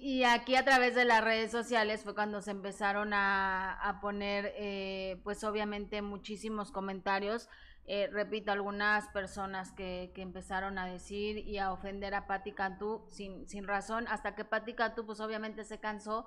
y, aquí a través de las redes sociales fue cuando se empezaron a, poner, eh, pues obviamente muchísimos comentarios. Eh, repito, algunas personas que, que, empezaron a decir y a ofender a Patti Cantú sin, sin razón, hasta que Patti Cantú pues obviamente se cansó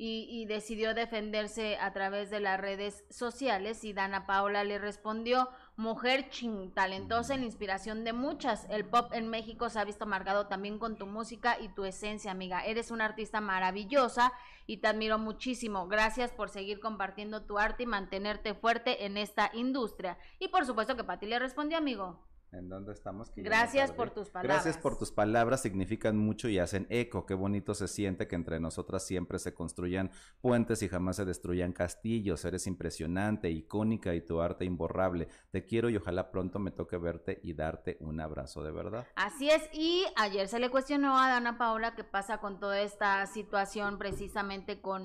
y, decidió defenderse a través de las redes sociales y Dana Paola le respondió, mujer ching, talentosa en la inspiración de muchas. El pop en México se ha visto marcado también con tu música y tu esencia, amiga. Eres una artista maravillosa y te admiro muchísimo. Gracias por seguir compartiendo tu arte y mantenerte fuerte en esta industria. Y por supuesto que Pati le respondió, amigo en dónde estamos. Gracias por tus palabras. Gracias por tus palabras, significan mucho y hacen eco. Qué bonito se siente que entre nosotras siempre se construyan puentes y jamás se destruyan castillos. Eres impresionante, icónica y tu arte imborrable. Te quiero y ojalá pronto me toque verte y darte un abrazo de verdad. Así es, y ayer se le cuestionó a Dana Paola qué pasa con toda esta situación precisamente con,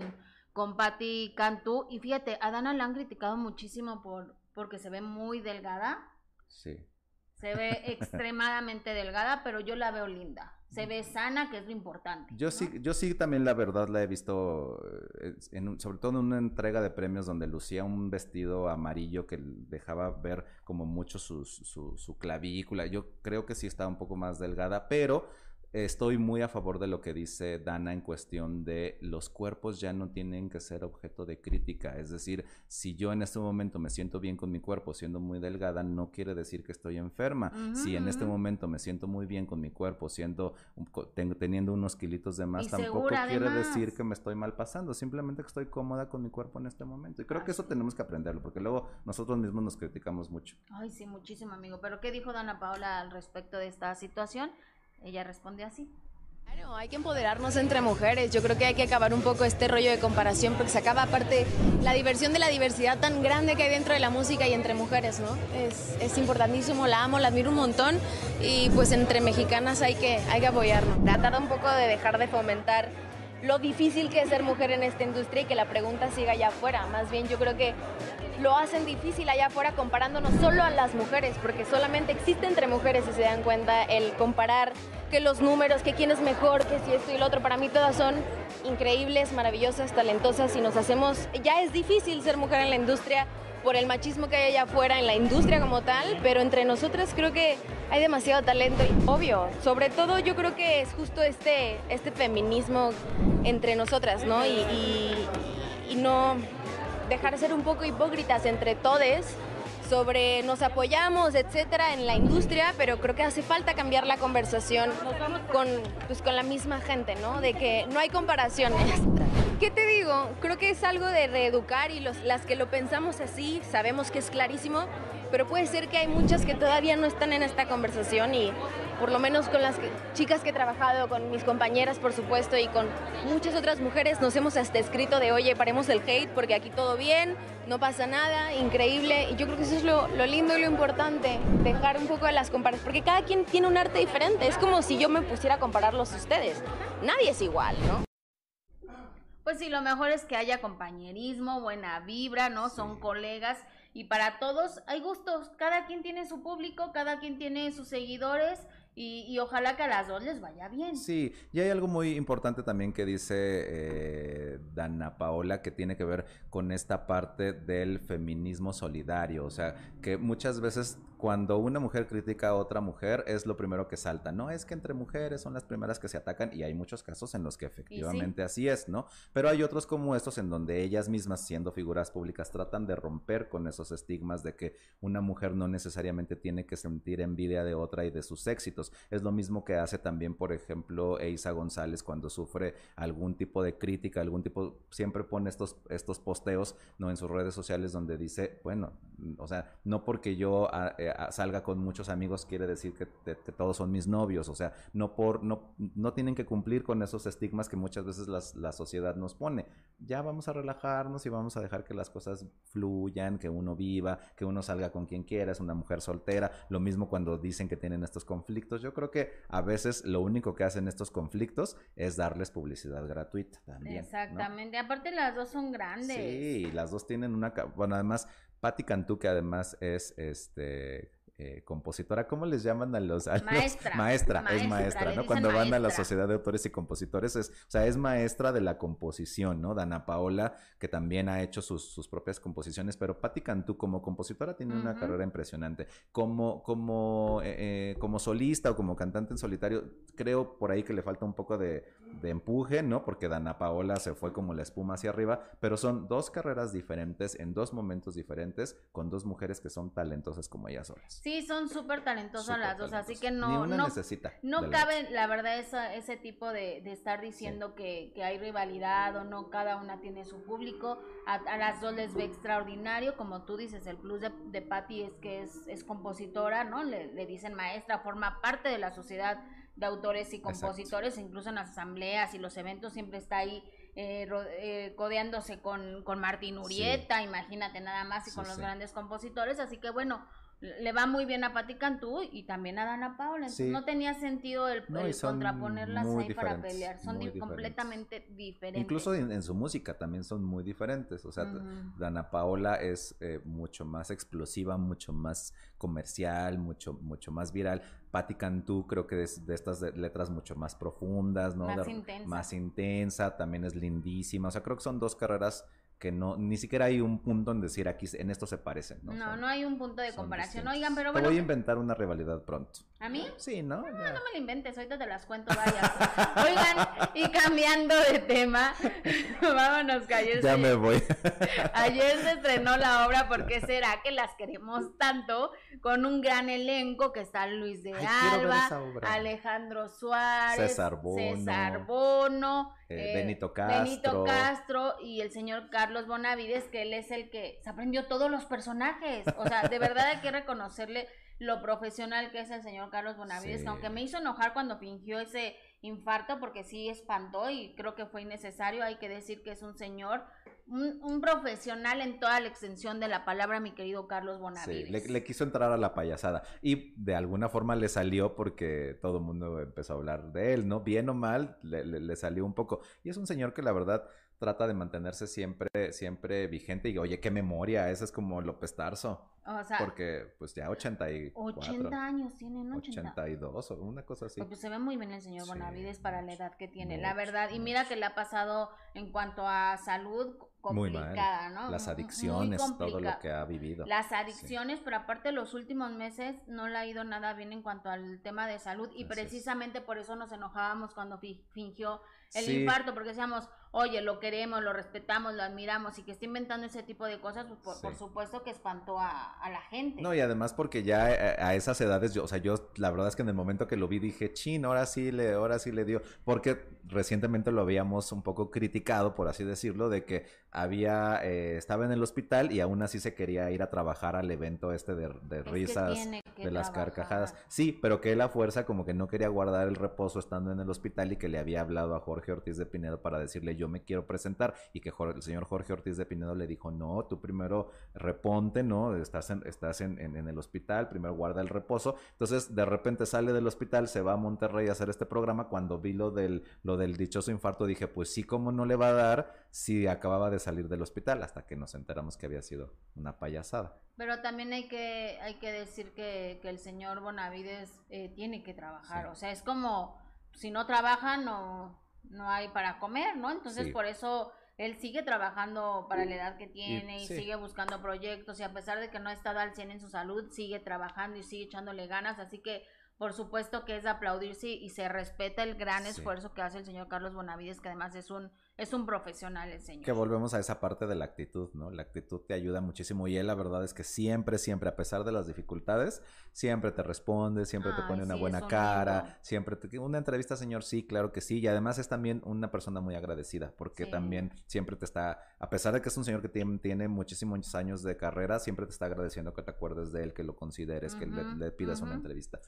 con Patti Cantú. Y fíjate, a Dana la han criticado muchísimo por porque se ve muy delgada. Sí se ve extremadamente delgada, pero yo la veo linda. Se ve sana, que es lo importante. Yo sí, yo sí también la verdad la he visto, eh, en, sobre todo en una entrega de premios donde lucía un vestido amarillo que dejaba ver como mucho su, su, su clavícula. Yo creo que sí estaba un poco más delgada, pero Estoy muy a favor de lo que dice Dana en cuestión de los cuerpos ya no tienen que ser objeto de crítica. Es decir, si yo en este momento me siento bien con mi cuerpo siendo muy delgada, no quiere decir que estoy enferma. si en este momento me siento muy bien con mi cuerpo siendo teniendo unos kilitos de más, tampoco quiere decir que me estoy mal pasando. Simplemente que estoy cómoda con mi cuerpo en este momento. Y creo que eso tenemos que aprenderlo, porque luego nosotros mismos nos criticamos mucho. Ay, sí, muchísimo, amigo. Pero ¿qué dijo Dana Paola al respecto de esta situación? Ella responde así. Claro, hay que empoderarnos entre mujeres. Yo creo que hay que acabar un poco este rollo de comparación porque se acaba aparte la diversión de la diversidad tan grande que hay dentro de la música y entre mujeres, ¿no? Es, es importantísimo, la amo, la admiro un montón y pues entre mexicanas hay que, hay que apoyarnos. Tratar un poco de dejar de fomentar lo difícil que es ser mujer en esta industria y que la pregunta siga allá afuera. Más bien yo creo que lo hacen difícil allá afuera comparándonos solo a las mujeres, porque solamente existe entre mujeres si se dan cuenta el comparar que los números, que quién es mejor, que si esto y lo otro, para mí todas son increíbles, maravillosas, talentosas y nos hacemos, ya es difícil ser mujer en la industria por el machismo que hay allá afuera en la industria como tal, pero entre nosotras creo que hay demasiado talento y obvio, sobre todo yo creo que es justo este, este feminismo entre nosotras, ¿no? y, y no dejar de ser un poco hipócritas entre todes sobre nos apoyamos, etcétera, en la industria, pero creo que hace falta cambiar la conversación con, pues, con la misma gente, ¿no? De que no hay comparaciones. ¿Qué te digo? Creo que es algo de reeducar y los, las que lo pensamos así sabemos que es clarísimo, pero puede ser que hay muchas que todavía no están en esta conversación y por lo menos con las chicas que he trabajado, con mis compañeras por supuesto y con muchas otras mujeres nos hemos hasta escrito de oye, paremos el hate porque aquí todo bien, no pasa nada, increíble. Y yo creo que eso es lo, lo lindo y lo importante, dejar un poco de las comparaciones, porque cada quien tiene un arte diferente. Es como si yo me pusiera a compararlos a ustedes. Nadie es igual, ¿no? Pues sí, lo mejor es que haya compañerismo, buena vibra, ¿no? Son colegas y para todos hay gustos. Cada quien tiene su público, cada quien tiene sus seguidores y, ojalá que a las dos les vaya bien. Sí, y hay algo muy importante también que dice eh, Dana Paola que tiene que ver con esta parte del feminismo solidario. O sea, que muchas veces cuando una mujer critica a otra mujer es lo primero que salta. No es que entre mujeres son las primeras que se atacan y hay muchos casos en los que efectivamente así es, ¿no? Pero hay otros como estos en donde ellas mismas siendo figuras públicas tratan de romper con esos estigmas de que una mujer no necesariamente tiene que sentir envidia de otra y de sus éxitos es lo mismo que hace también, por ejemplo, Eisa González cuando sufre algún tipo de crítica, algún tipo, siempre pone estos, estos posteos ¿no? en sus redes sociales donde dice, bueno, o sea, no porque yo ah, eh, ah, salga con muchos amigos quiere decir que, todos son mis novios, o sea, no por, no, no tienen que cumplir con esos estigmas que muchas veces la sociedad nos pone. Ya vamos a relajarnos y vamos a dejar que las cosas fluyan, que uno viva, que uno salga con quien quiera, es una mujer soltera, lo mismo cuando dicen que tienen estos conflictos. Yo creo que a veces lo único que hacen estos conflictos es darles publicidad gratuita también. Exactamente, aparte las dos son grandes. Sí, las dos tienen una, bueno, además Patti Cantú, que además es este eh, compositora, ¿cómo les llaman a los, maestra, maestra, es maestra, ¿no? Cuando van a la Sociedad de Autores y Compositores, es, o sea, es maestra de la composición, ¿no? Dana Paola, que también ha hecho sus, propias composiciones, pero Patti Cantú como compositora tiene una carrera impresionante. Como, como, eh, eh, como solista o como cantante en solitario, creo por ahí que le falta un poco de, de empuje, ¿no? Porque Dana Paola se fue como la espuma hacia arriba, pero son dos carreras diferentes en dos momentos diferentes con dos mujeres que son talentosas como ellas solas. Sí, son súper talentosas las dos, así que no, no, necesita no cabe, la verdad, esa, ese tipo de, de estar diciendo que, que, hay rivalidad o no, cada una tiene su público, a, las dos les ve extraordinario, como tú dices, el plus de, de Patty es que es, es compositora, ¿no? Le, le dicen maestra, forma parte de la sociedad de autores y compositores, incluso en las asambleas y los eventos siempre está ahí eh, eh, codeándose con, con Martín Urieta, imagínate nada más, y con los grandes compositores, así que bueno, le va muy bien a Patti Cantú y también a Dana Paola. Entonces no tenía sentido el, contraponerlas ahí para pelear. Son completamente diferentes. Incluso en, su música también son muy diferentes. O sea, Dana Paola es eh, mucho más explosiva, mucho más comercial, mucho, mucho más viral. Patti Cantú creo que es de estas letras mucho más profundas, ¿no? Más intensa. Más intensa, también es lindísima. O sea, creo que son dos carreras que no, ni siquiera hay un punto en decir aquí en esto se parecen, ¿no? No, no hay un punto de comparación. Oigan, pero bueno. Te voy a inventar una rivalidad pronto. ¿A mí? Sí, ¿no? No, no me la inventes, ahorita te las cuento varias. Oigan, y cambiando de tema, vámonos que ayer Ya me voy. ayer se estrenó la obra porque será que las queremos tanto? Con un gran elenco que está Luis de Alba, Alejandro Suárez, César Bono, César Bono eh, eh, Benito Castro. Benito Castro y el señor Carlos Bonavides, que él es el que se aprendió todos los personajes. O sea, de verdad hay que reconocerle lo profesional que es el señor Carlos Bonavides, que aunque me hizo enojar cuando fingió ese infarto, porque sí espantó y creo que fue innecesario, hay que decir que es un señor, un, profesional en toda la extensión de la palabra, mi querido Carlos Bonavides. Sí, le, quiso entrar a la payasada y de alguna forma le salió porque todo el mundo empezó a hablar de él, ¿no? Bien o mal, le, le salió un poco. Y es un señor que la verdad trata de mantenerse siempre, siempre vigente y oye, qué memoria, ese es como López Tarso. O sea, porque pues ya 84. 80 años tienen, 80. 82 o una cosa así. Pues se ve muy bien el señor Bonavides para la edad que tiene, la verdad. Y mira que le ha pasado en cuanto a salud complicada, ¿no? Las adicciones, todo lo que ha vivido. Las adicciones, pero aparte los últimos meses no le ha ido nada bien en cuanto al tema de salud y precisamente por eso nos enojábamos cuando fingió el infarto, porque decíamos, oye, lo queremos, lo respetamos, lo admiramos y que esté inventando ese tipo de cosas, pues por, supuesto que espantó a, la gente. No, y además porque ya eh, a, esas edades, yo, o sea, yo la verdad es que en el momento que lo vi dije, chin, ahora sí le, ahora sí le dio, porque recientemente lo habíamos un poco criticado, por así decirlo, de que había, eh, estaba en el hospital y aún así se quería ir a trabajar al evento este de, risas, de las carcajadas. Sí, pero que él a fuerza como que no quería guardar el reposo estando en el hospital y que le había hablado a Jorge Ortiz de Pinedo para decirle yo me quiero presentar y que el señor Jorge Ortiz de Pinedo le dijo no, tú primero reponte, ¿no? Estás en, estás en, en, el hospital, primero guarda el reposo. Entonces de repente sale del hospital, se va a Monterrey a hacer este programa. Cuando vi lo del, lo del dichoso infarto dije pues sí, ¿cómo no le va a dar si acababa de salir del hospital? Hasta que nos enteramos que había sido una payasada. Pero también hay que, hay que decir que, que el señor Bonavides eh, tiene que trabajar. O sea, es como si no trabaja, no, no hay para comer, ¿no? Entonces por eso él sigue trabajando para la edad que tiene y, sigue buscando proyectos y a pesar de que no ha estado al 100 en su salud, sigue trabajando y sigue echándole ganas, así que por supuesto que es de aplaudirse y se respeta el gran esfuerzo que hace el señor Carlos Bonavides, que además es un es un profesional el señor. Que volvemos a esa parte de la actitud, ¿no? La actitud te ayuda muchísimo y él la verdad es que siempre, siempre, a pesar de las dificultades, siempre te responde, siempre te pone una buena cara, siempre te... Una entrevista, señor, sí, claro que sí, y además es también una persona muy agradecida, porque también siempre te está, a pesar de que es un señor que tiene, tiene muchísimos años de carrera, siempre te está agradeciendo que te acuerdes de él, que lo consideres, que le, pidas una entrevista.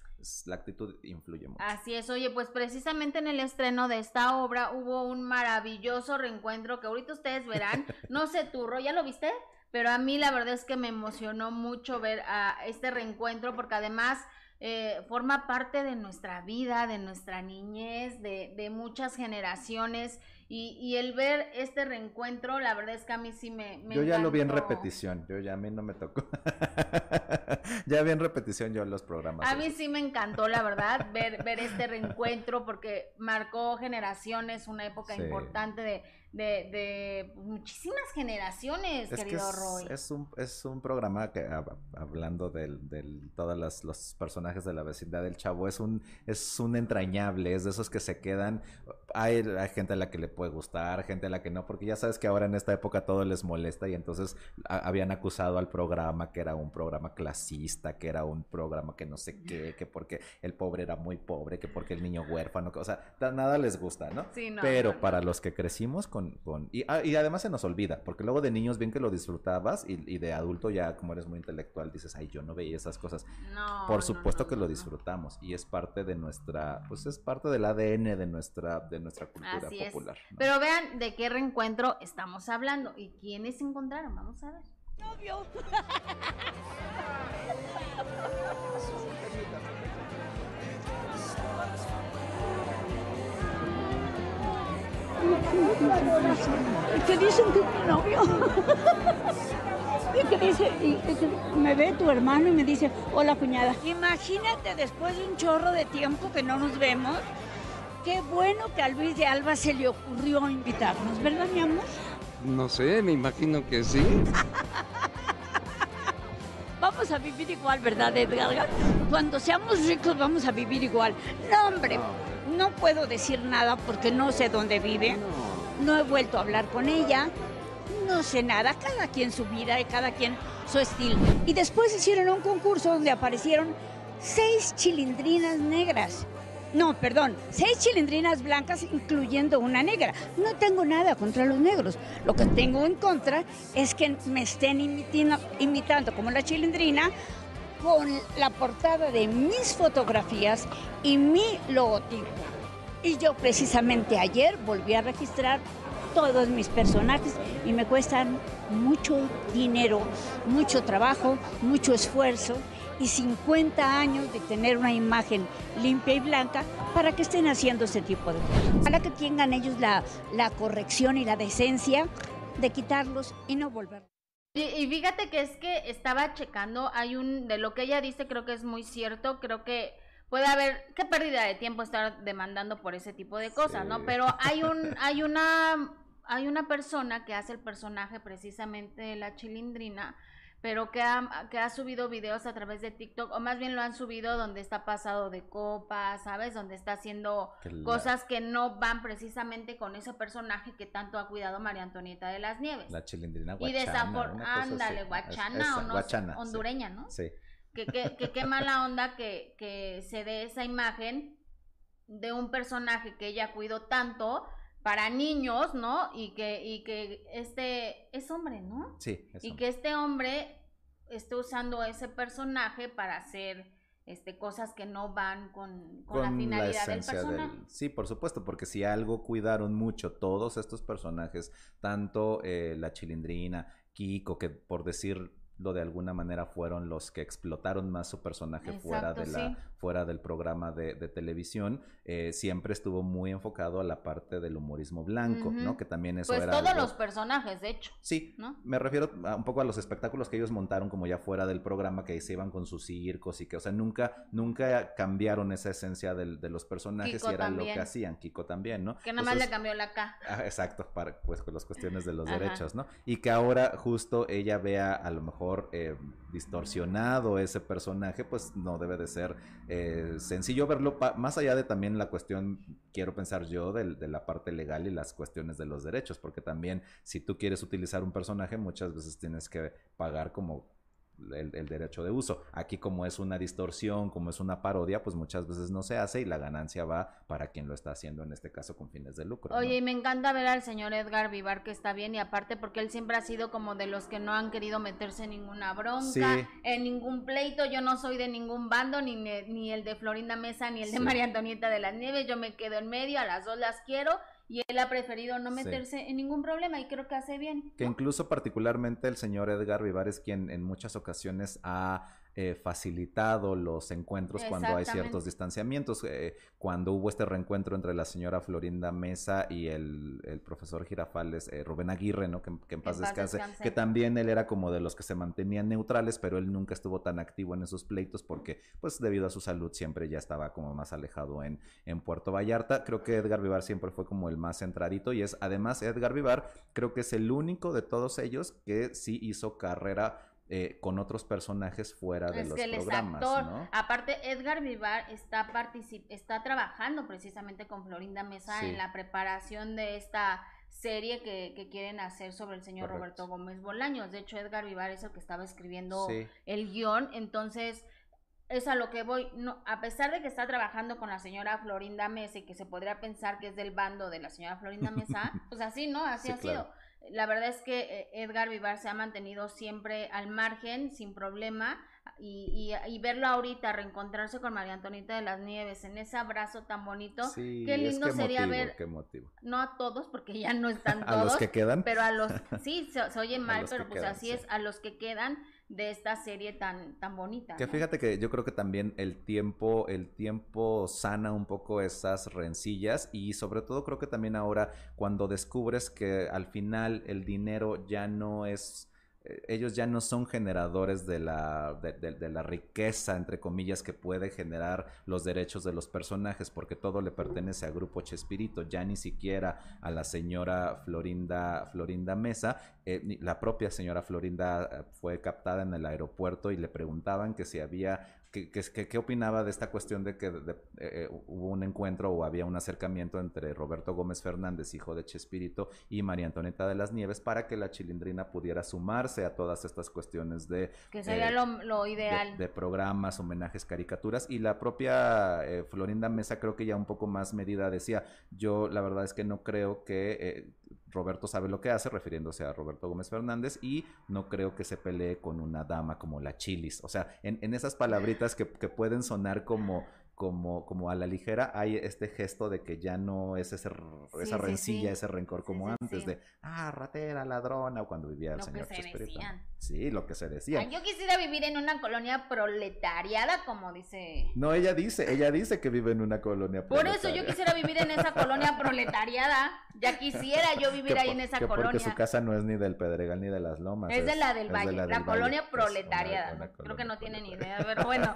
la actitud influye mucho. Así es, oye, pues precisamente en el estreno de esta obra hubo un maravilloso reencuentro que ahorita ustedes verán. No sé, Turro, ¿ya lo viste? Pero a mí la verdad es que me emocionó mucho ver a este reencuentro porque además eh, forma parte de nuestra vida, de nuestra niñez, de muchas generaciones y, y, el ver este reencuentro, la verdad es que a mí sí me... yo ya lo vi en repetición, yo ya a mí no me tocó. ya vi en repetición yo los programas. A mí sí me encantó, la verdad, ver, ver este reencuentro porque marcó generaciones, una época importante de, de, de muchísimas generaciones, querido Roy. Es un, es un programa que, hablando de del, todos los personajes de la vecindad del Chavo, es un, es un entrañable, es de esos que se quedan. Hay, hay, gente a la que le puede gustar, gente a la que no, porque ya sabes que ahora en esta época todo les molesta y entonces habían acusado al programa que era un programa clasista, que era un programa que no sé qué, que porque el pobre era muy pobre, que porque el niño huérfano, que, o sea, nada les gusta, ¿no? Sí, no Pero para los que crecimos con Ah, y, además se nos olvida, porque luego de niños bien que lo disfrutabas y, de adulto ya como eres muy intelectual dices, ay, yo no veía esas cosas. Por supuesto que lo disfrutamos y es parte de nuestra, pues es parte del ADN de nuestra, de nuestra cultura popular. Pero vean de qué reencuentro estamos hablando y quiénes se encontraron, vamos a ver. Novio. Y que dicen que es mi novio. y que dice, y me ve tu hermano y me dice, hola cuñada. Imagínate después de un chorro de tiempo que no nos vemos, qué bueno que a Luis de Alba se le ocurrió invitarnos, ¿verdad mi amor? No sé, me imagino que sí. vamos a vivir igual, ¿verdad, Edgar? Cuando seamos ricos vamos a vivir igual. No, hombre, no puedo decir nada porque no sé dónde vive. No he vuelto a hablar con ella. No sé nada. Cada quien su vida y cada quien su estilo. Y después hicieron un concurso donde aparecieron seis chilindrinas negras. No, perdón, seis chilindrinas blancas incluyendo una negra. No tengo nada contra los negros. Lo que tengo en contra es que me estén imitando como la chilindrina con la portada de mis fotografías y mi logotipo. Y yo precisamente ayer volví a registrar todos mis personajes y me cuestan mucho dinero, mucho trabajo, mucho esfuerzo y 50 años de tener una imagen limpia y blanca para que estén haciendo ese tipo de cosas. Para que tengan ellos la, la corrección y la decencia de quitarlos y no volverlos. Y, fíjate que es que estaba checando, hay un, de lo que ella dice, creo que es muy cierto, creo que puede haber, qué pérdida de tiempo estar demandando por ese tipo de cosas, ¿no? Pero hay un, hay una, hay una persona que hace el personaje precisamente de la chilindrina, pero que ha, que ha subido videos a través de TikTok, o más bien lo han subido donde está pasado de copas, ¿sabes? Donde está haciendo cosas que no van precisamente con ese personaje que tanto ha cuidado María Antonieta de las Nieves. La chilindrina guachana. Y desafor... Ándale, guachana o no, guachana, hondureña, ¿no? Sí. Que, que, qué mala onda que, que se dé esa imagen de un personaje que ella cuidó tanto para niños, ¿no? Y que, y que este es hombre, ¿no? Sí. y que este hombre esté usando ese personaje para hacer este, cosas que no van con, con, la finalidad del personaje. Sí, por supuesto, porque si algo cuidaron mucho todos estos personajes, tanto eh, la chilindrina, Kiko, que por decir lo de alguna manera fueron los que explotaron más su personaje fuera de la fuera del programa de, televisión eh, siempre estuvo muy enfocado a la parte del humorismo blanco no que también eso pues todos los personajes de hecho sí ¿no? me refiero un poco a los espectáculos que ellos montaron como ya fuera del programa que se iban con sus circos y que o sea nunca nunca cambiaron esa esencia de los personajes y era lo que hacían Kiko también no que nada más le cambió la K. Ah, exacto para pues con las cuestiones de los derechos no y que ahora justo ella vea a lo mejor eh, distorsionado ese personaje, pues no debe de ser eh, sencillo verlo, más allá de también la cuestión, quiero pensar yo, de, de, la parte legal y las cuestiones de los derechos, porque también si tú quieres utilizar un personaje, muchas veces tienes que pagar como el, derecho de uso. Aquí como es una distorsión, como es una parodia, pues muchas veces no se hace y la ganancia va para quien lo está haciendo, en este caso con fines de lucro. Oye, y me encanta ver al señor Edgar Vivar que está bien y aparte porque él siempre ha sido como de los que no han querido meterse en ninguna bronca, en ningún pleito, yo no soy de ningún bando, ni, ni el de Florinda Mesa, ni el de María Antonieta de las Nieves, yo me quedo en medio, a las dos las quiero y él ha preferido no meterse en ningún problema y creo que hace bien. Que incluso particularmente el señor Edgar Vivar es quien en muchas ocasiones ha eh, facilitado los encuentros cuando hay ciertos distanciamientos. Eh, cuando hubo este reencuentro entre la señora Florinda Mesa y el, profesor Girafales, eh, Rubén Aguirre, ¿no? Que, en paz descanse, que también él era como de los que se mantenían neutrales, pero él nunca estuvo tan activo en esos pleitos porque, pues, debido a su salud siempre ya estaba como más alejado en, en Puerto Vallarta. Creo que Edgar Vivar siempre fue como el más centradito y es, además, Edgar Vivar creo que es el único de todos ellos que sí hizo carrera eh, con otros personajes fuera de los programas. ¿no? Aparte, Edgar Vivar está, está trabajando precisamente con Florinda Mesa en la preparación de esta serie que, quieren hacer sobre el señor Roberto Gómez Bolaños. De hecho, Edgar Vivar es el que estaba escribiendo el guion, entonces es a lo que voy. No, a pesar de que está trabajando con la señora Florinda Mesa y que se podría pensar que es del bando de la señora Florinda Mesa, pues así, ¿no? Así ha sido la verdad es que eh, Edgar Vivar se ha mantenido siempre al margen, sin problema, y, y, verlo ahorita, reencontrarse con María Antonita de las Nieves en ese abrazo tan bonito, qué lindo sería ver, no a todos, porque ya no están todos, a los que quedan, pero a los, sí, se, oye mal, pero pues así es, a los que quedan, de esta serie tan, tan bonita. Que fíjate que yo creo que también el tiempo, el tiempo sana un poco esas rencillas y sobre todo creo que también ahora cuando descubres que al final el dinero ya no es ellos ya no son generadores de la, de, la riqueza, entre comillas, que puede generar los derechos de los personajes, porque todo le pertenece a Grupo Chespirito, ya ni siquiera a la señora Florinda, Florinda Mesa. Eh, la propia señora Florinda eh, fue captada en el aeropuerto y le preguntaban que si había ¿Qué, opinaba de esta cuestión de que eh, hubo un encuentro o había un acercamiento entre Roberto Gómez Fernández, hijo de Chespirito, y María Antonieta de las Nieves para que la chilindrina pudiera sumarse a todas estas cuestiones de... Que sería eh, lo, ideal. De, programas, homenajes, caricaturas. Y la propia eh, Florinda Mesa creo que ya un poco más medida decía, yo la verdad es que no creo que Roberto sabe lo que hace, refiriéndose a Roberto Gómez Fernández, y no creo que se pelee con una dama como la Chilis. O sea, en, en esas palabritas que, que pueden sonar como como, como a la ligera, hay este gesto de que ya no es ese, esa rencilla, ese rencor como antes de, ah, ratera, ladrona, o cuando vivía el señor Chespirito. Sí, lo que se decía. yo quisiera vivir en una colonia proletariada, como dice. No, ella dice, ella dice que vive en una colonia proletariada. Por eso yo quisiera vivir en esa colonia proletariada. Ya quisiera yo vivir ahí en esa que colonia. Porque su casa no es ni del Pedregal ni de las Lomas. Es, de la del Valle, la, colonia proletariada. Creo que no tienen idea, pero bueno.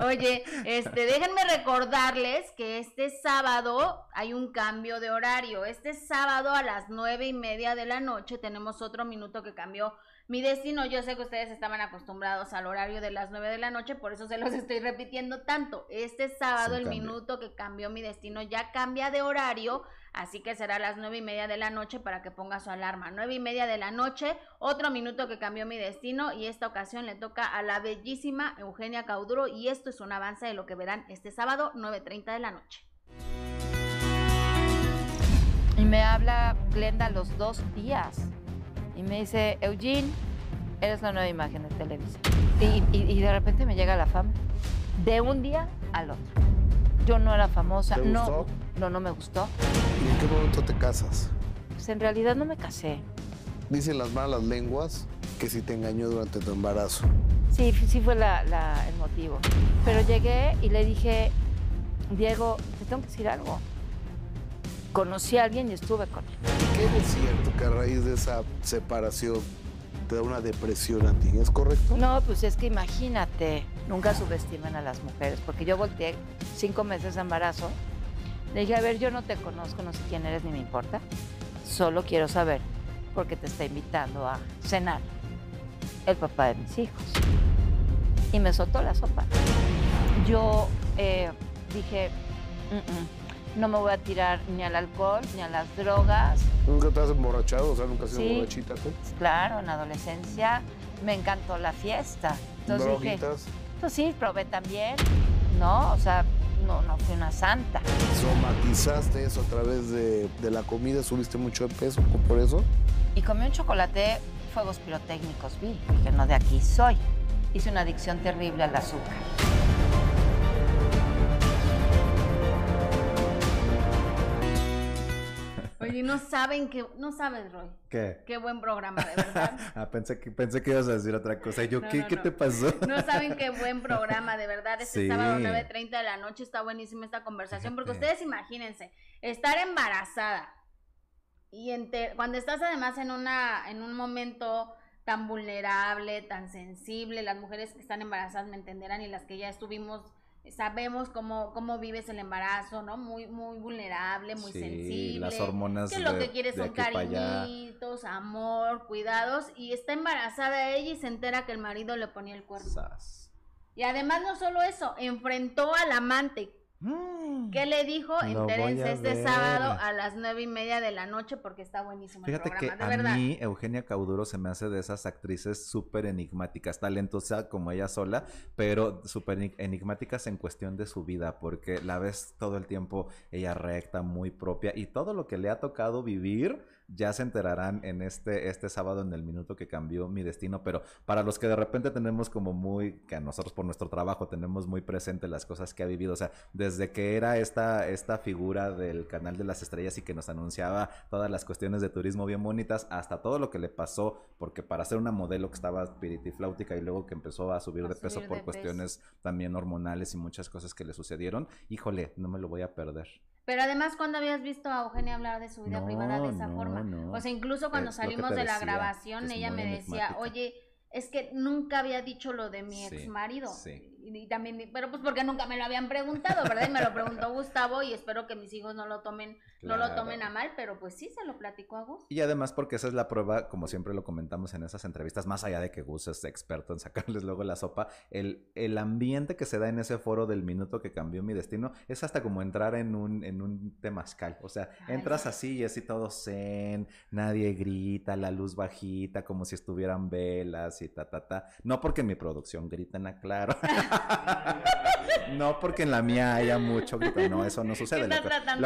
Oye, este, déjenme recordarles que este sábado hay un cambio de horario. Este sábado a las nueve y media de la noche tenemos otro minuto que cambió mi destino. Yo sé que ustedes estaban acostumbrados al horario de las nueve de la noche, por eso se los estoy repitiendo tanto. Este sábado el minuto que cambió mi destino ya cambia de horario Así que será a las nueve y media de la noche para que ponga su alarma. Nueve y media de la noche, otro minuto que cambió mi destino y esta ocasión le toca a la bellísima Eugenia Cauduro y esto es un avance de lo que verán este sábado, 9.30 de la noche. Y me habla Glenda los dos días y me dice, Eugene, eres la nueva imagen de Televisa. Y, de repente me llega la fama, de un día al otro. Yo no era famosa, no. No, no me gustó. ¿Y en qué momento te casas? Pues en realidad no me casé. Dicen las malas lenguas que si te engañó durante tu embarazo. Sí, sí fue el motivo. Pero llegué y le dije, Diego, te tengo que decir algo. Conocí a alguien y estuve con él. ¿Qué es cierto que a raíz de esa separación te da una depresión a ti? ¿Es correcto? No, pues es que imagínate, nunca subestimen a las mujeres, porque yo volteé cinco meses de embarazo le dije, a ver, yo no te conozco, no sé quién eres ni me importa. Solo quiero saber por qué te está invitando a cenar. el papá de mis hijos. Y me soltó la sopa. Yo eh, dije, no me voy a tirar ni al alcohol, ni a las drogas. ¿Nunca te has emborrachado? O sea, ¿nunca has sido Sí. borrachita tú? Claro, en adolescencia me encantó la fiesta. Entonces dije, Droguitas. pues sí, probé también, ¿no? O sea, no, no fui una santa. ¿Somatizaste eso a través de, de la comida? ¿Subiste mucho de peso por eso? Y comí un chocolate, fuegos pirotécnicos, vi. Dije, no, de aquí soy. Hice una adicción terrible al azúcar. Oye, no saben que, no sabes, Roy. ¿Qué? Qué buen programa, de verdad. ah, pensé que, pensé que ibas a decir otra cosa. Y yo, No, ¿qué, no, ¿qué no. te pasó? No saben qué buen programa, de verdad. Este Sí. sábado 9.30 de la noche está buenísima esta conversación, porque ustedes imagínense, estar embarazada y cuando estás además en, una, en un momento tan vulnerable, tan sensible, las mujeres que están embarazadas me entenderán y las que ya estuvimos, sabemos cómo, cómo vives el embarazo, ¿no? Muy, muy vulnerable, muy Sí, sensible. las hormonas que lo de- que quieres son cariñitos, amor, cuidados, y está embarazada ella y se entera que el marido le ponía el cuerno. Sas. Y además no solo eso, enfrentó al amante. ¿Qué le dijo? Mm. Lo Entérense este ver. sábado a las nueve y media de la noche porque está buenísimo Fíjate el que de a verdad. mí Eugenia Cauduro se me hace de esas actrices súper enigmáticas, talentosa como ella sola, pero súper eni- enigmáticas en cuestión de su vida, porque la ves todo el tiempo ella recta, muy propia, y todo lo que le ha tocado vivir ya se enterarán en este, este sábado en el minuto que cambió mi destino, pero para los que de repente tenemos como muy, que a nosotros por nuestro trabajo tenemos muy presente las cosas que ha vivido, o sea, desde que era esta, esta figura del canal de las estrellas y que nos anunciaba todas las cuestiones de turismo bien bonitas, hasta todo lo que le pasó, porque para ser una modelo que estaba piritifláutica y luego que empezó a subir A de peso por de peso. cuestiones también hormonales y muchas cosas que le sucedieron, híjole, no me lo voy a perder. Pero además, cuando habías visto a Eugenia hablar de su vida No, privada de esa no, forma? no. O sea, incluso cuando Es salimos de la decía, grabación, ella me decía, oye, es que nunca había dicho lo de mi Sí, ex marido. sí. Y, y también, pero pues porque nunca me lo habían preguntado, ¿verdad? Y me lo preguntó Gustavo y espero que mis hijos no lo tomen, no lo tomen a mal, pero pues sí se lo platicó a Gus. Y además porque esa es la prueba, como siempre lo comentamos en esas entrevistas, más allá de que Gus es experto en sacarles luego la sopa, el, el ambiente que se da en ese foro del minuto que cambió mi destino es hasta como entrar en un, en un temazcal. O sea, Ay, entras sí. así y así todo zen, nadie grita, la luz bajita, como si estuvieran velas y ta, ta, ta. No porque en mi producción griten a claro. no porque en la mía haya mucho grito. No, eso no sucede. Lo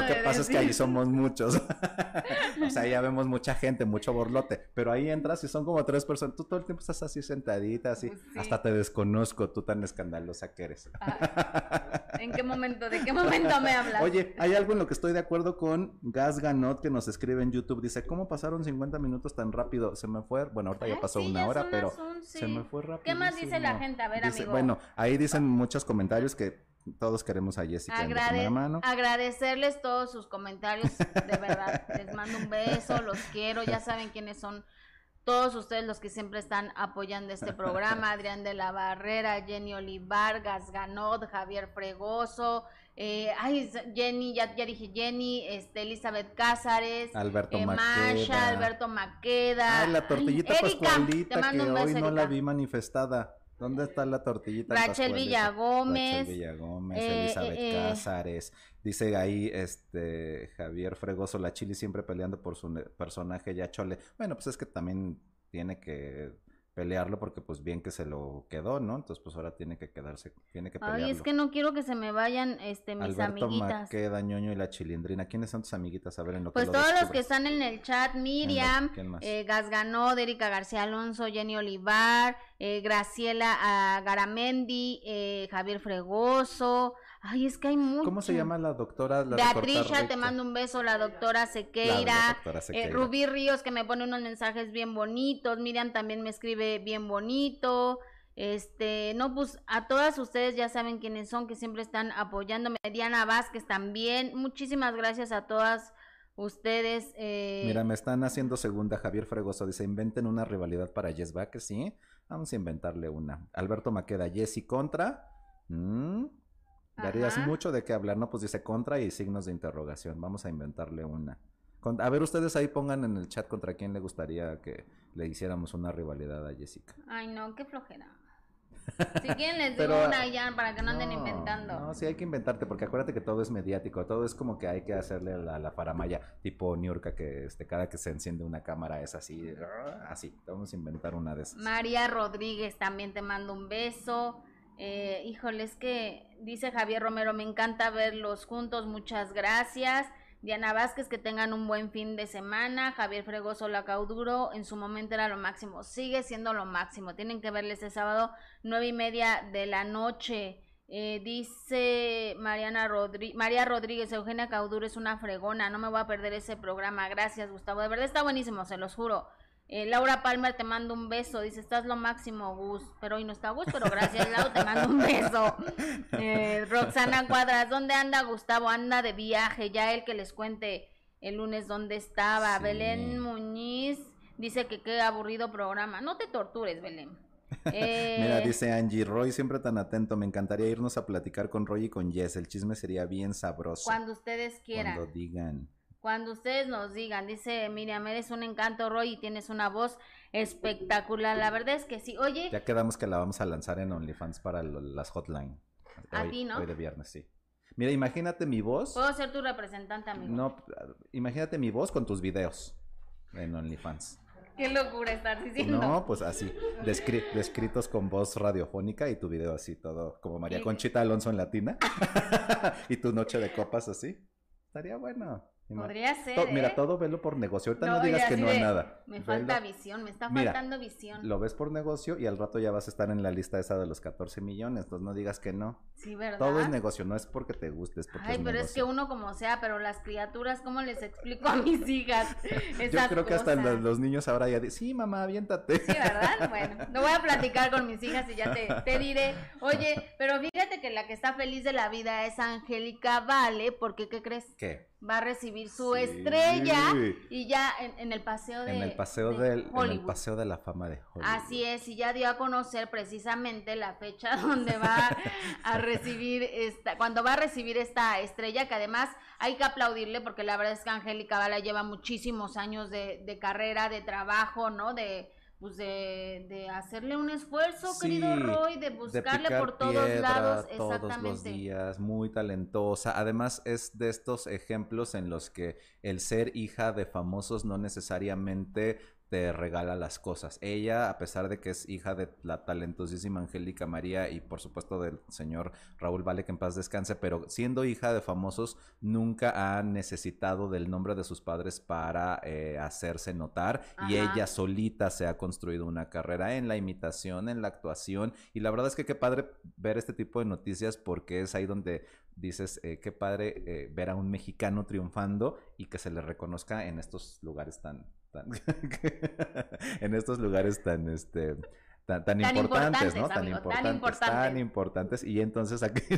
que, lo pasa es que ahí somos muchos. o sea, ya vemos mucha gente, mucho borlote. Pero ahí entras y son como tres personas. Tú todo el tiempo estás así sentadita, así. Pues sí. Hasta te desconozco, tú tan escandalosa que eres. Ah, ¿En qué momento? ¿De qué momento me hablas? Oye, hay algo en lo que estoy de acuerdo con Gas Ganot que nos escribe en YouTube. Dice, ¿cómo pasaron 50 minutos tan rápido? Se me fue, bueno, ahorita ya pasó sí, una ya hora, pero se me fue rápido. ¿Qué más dice la gente? A ver, amigo. Bueno, ahí dicen muchos comentarios que todos queremos a Jessica en de Agrade- primera mano. agradecerles todos sus comentarios, de verdad. Les mando un beso, los quiero. Ya saben quiénes son todos ustedes los que siempre están apoyando este programa. Adrián de la Barrera, Jenny Olivar, Ganot, Javier Fregoso. eh, ay, Jenny, ya, ya dije Jenny, este, Elizabeth Cázares, Alberto eh, Maqueda. Masha, Alberto Maqueda. Ay, la tortillita Ay, Erika, te Pascualita mando que un beso, hoy no la vi manifestada. ¿Dónde está la tortillita Rachel? Villagómez, Rachel Villagómez, eh, Elizabeth eh, eh. Cázares. Dice ahí este Javier Fregoso, la Chili siempre peleando por su personaje ya chole. Bueno, pues es que también tiene que pelearlo porque pues bien que se lo quedó, ¿no? Entonces pues ahora tiene que quedarse, tiene que pelearlo. Ay, es que no quiero que se me vayan este mis Alberto amiguitas. Maqueda, Ñoño y la Chilindrina. ¿Quiénes son tus amiguitas? A ver, en lo Pues que lo todos los que están en el chat, Miriam, ¿Quién más? eh, Gasganó, Erika García Alonso, Jenny Olivar, eh, Graciela ah, Garamendi, eh, Javier Fregoso. Ay, es que hay mucho. ¿Cómo se llama la doctora? La Beatricia, te mando un beso, la doctora Sequeira. La doctora Eh, Sequeira. Rubí Ríos que me pone unos mensajes bien bonitos, Miriam también me escribe bien bonito. Este, no, pues a todas ustedes ya saben quiénes son, que siempre están apoyándome. Diana Vázquez también. Muchísimas gracias a todas ustedes. eh, Mira, me están haciendo segunda. Javier Fregoso dice: inventen una rivalidad para Jess Back, sí. Vamos a inventarle una. Alberto Maqueda, Jessy contra. Mm, Darías Ajá. mucho de qué hablar, ¿no? Pues dice contra y signos de interrogación. Vamos a inventarle una. Con- a ver, ustedes ahí pongan en el chat contra quién le gustaría que le hiciéramos una rivalidad a Jessica. Ay, no, qué flojera. Si quieren les digo Pero- una ya para que no anden inventando. No, sí hay que inventarte, porque acuérdate que todo es mediático, todo es como que hay que hacerle la, la faramaya, tipo Niurka, que este, cada que se enciende una cámara es así, así, vamos a inventar una de esas. María Rodríguez también te mando un beso. Eh, híjole, es que dice Javier Romero, me encanta verlos juntos, muchas gracias. Diana Vázquez, que tengan un buen fin de semana. Javier Fregoso La Cauduro, en su momento era lo máximo, sigue siendo lo máximo. Tienen que verles este sábado, nueve y media de la noche. Eh, dice Mariana Rodri María Rodríguez, Eugenia Cauduro es una fregona, no me voy a perder ese programa. Gracias, Gustavo. De verdad está buenísimo, se los juro. Eh, Laura Palmer te mando un beso, dice, estás lo máximo, Gus, pero hoy no está Gus, pero gracias, Lau, te mando un beso. Eh, Roxana Cuadras, ¿dónde anda Gustavo? Anda de viaje, ya él que les cuente el lunes dónde estaba. Sí. Belén Muñiz dice que qué aburrido programa. No te tortures, Belén. Eh, Mira, dice Angie, Roy siempre tan atento, me encantaría irnos a platicar con Roy y con Jess, el chisme sería bien sabroso. Cuando ustedes quieran. Cuando digan. Cuando ustedes nos digan, dice Miriam, eres un encanto, Roy, y tienes una voz espectacular. La verdad es que sí. Oye, Ya quedamos que la vamos a lanzar en OnlyFans para las hotline. A Hoy- ti, ¿no? Hoy de viernes, sí. Mira, imagínate mi voz. puedo ser tu representante, amigo. No, imagínate mi voz con tus videos en OnlyFans. Qué locura estar diciendo. No, pues así, descri- descritos con voz radiofónica y tu video así todo, como María. Conchita Alonso en latina. y tu noche de copas así. Estaría bueno. Podría ser. To- Mira, ¿eh? todo velo por negocio. Ahorita no, y digas que no a nada. Me Velo- falta visión, me está Mira, faltando visión. Lo ves por negocio y al rato ya vas a estar en la lista esa de los 14 millones. Entonces no digas que no. Sí, ¿verdad? Todo es negocio, no es porque te guste, es porque Ay, es pero es que uno como sea, pero las criaturas, ¿cómo les explico a mis hijas? Yo creo que hasta los, los niños ahora ya dicen, sí, mamá, aviéntate. Sí, ¿verdad? Bueno, lo voy a platicar con mis hijas y ya te, te diré. Oye, pero fíjate que la que está feliz de la vida es Angélica Vale, porque ¿qué crees? ¿Qué? Va a recibir su Sí. estrella y ya en, en el paseo de En el paseo de del, en el Hollywood. paseo de la fama de Hollywood. Así es, y ya dio a conocer precisamente la fecha donde va a recibir esta, cuando va a recibir esta estrella, que además hay que aplaudirle porque la verdad es que Angélica Bala lleva muchísimos años de, de carrera, de trabajo, ¿no? De pues de, de hacerle un esfuerzo, Sí, querido Roy, de buscarle por todos piedra lados, todos los días, muy talentosa. Además es de estos ejemplos en los que el ser hija de famosos no necesariamente te regala las cosas. Ella, a pesar de que es hija de la talentosísima Angélica María y por supuesto del señor Raúl Vale, que en paz descanse, pero siendo hija de famosos, nunca ha necesitado del nombre de sus padres para eh, hacerse notar y ella solita se ha construido una carrera en la imitación, en la actuación y la verdad es que qué padre ver este tipo de noticias porque es ahí donde dices eh, qué padre eh, ver a un mexicano triunfando y que se le reconozca en estos lugares tan, tan en estos lugares tan este tan, tan Tan importantes, importantes, ¿no? Tan amigo, tan importantes, tan importantes. importantes y entonces aquí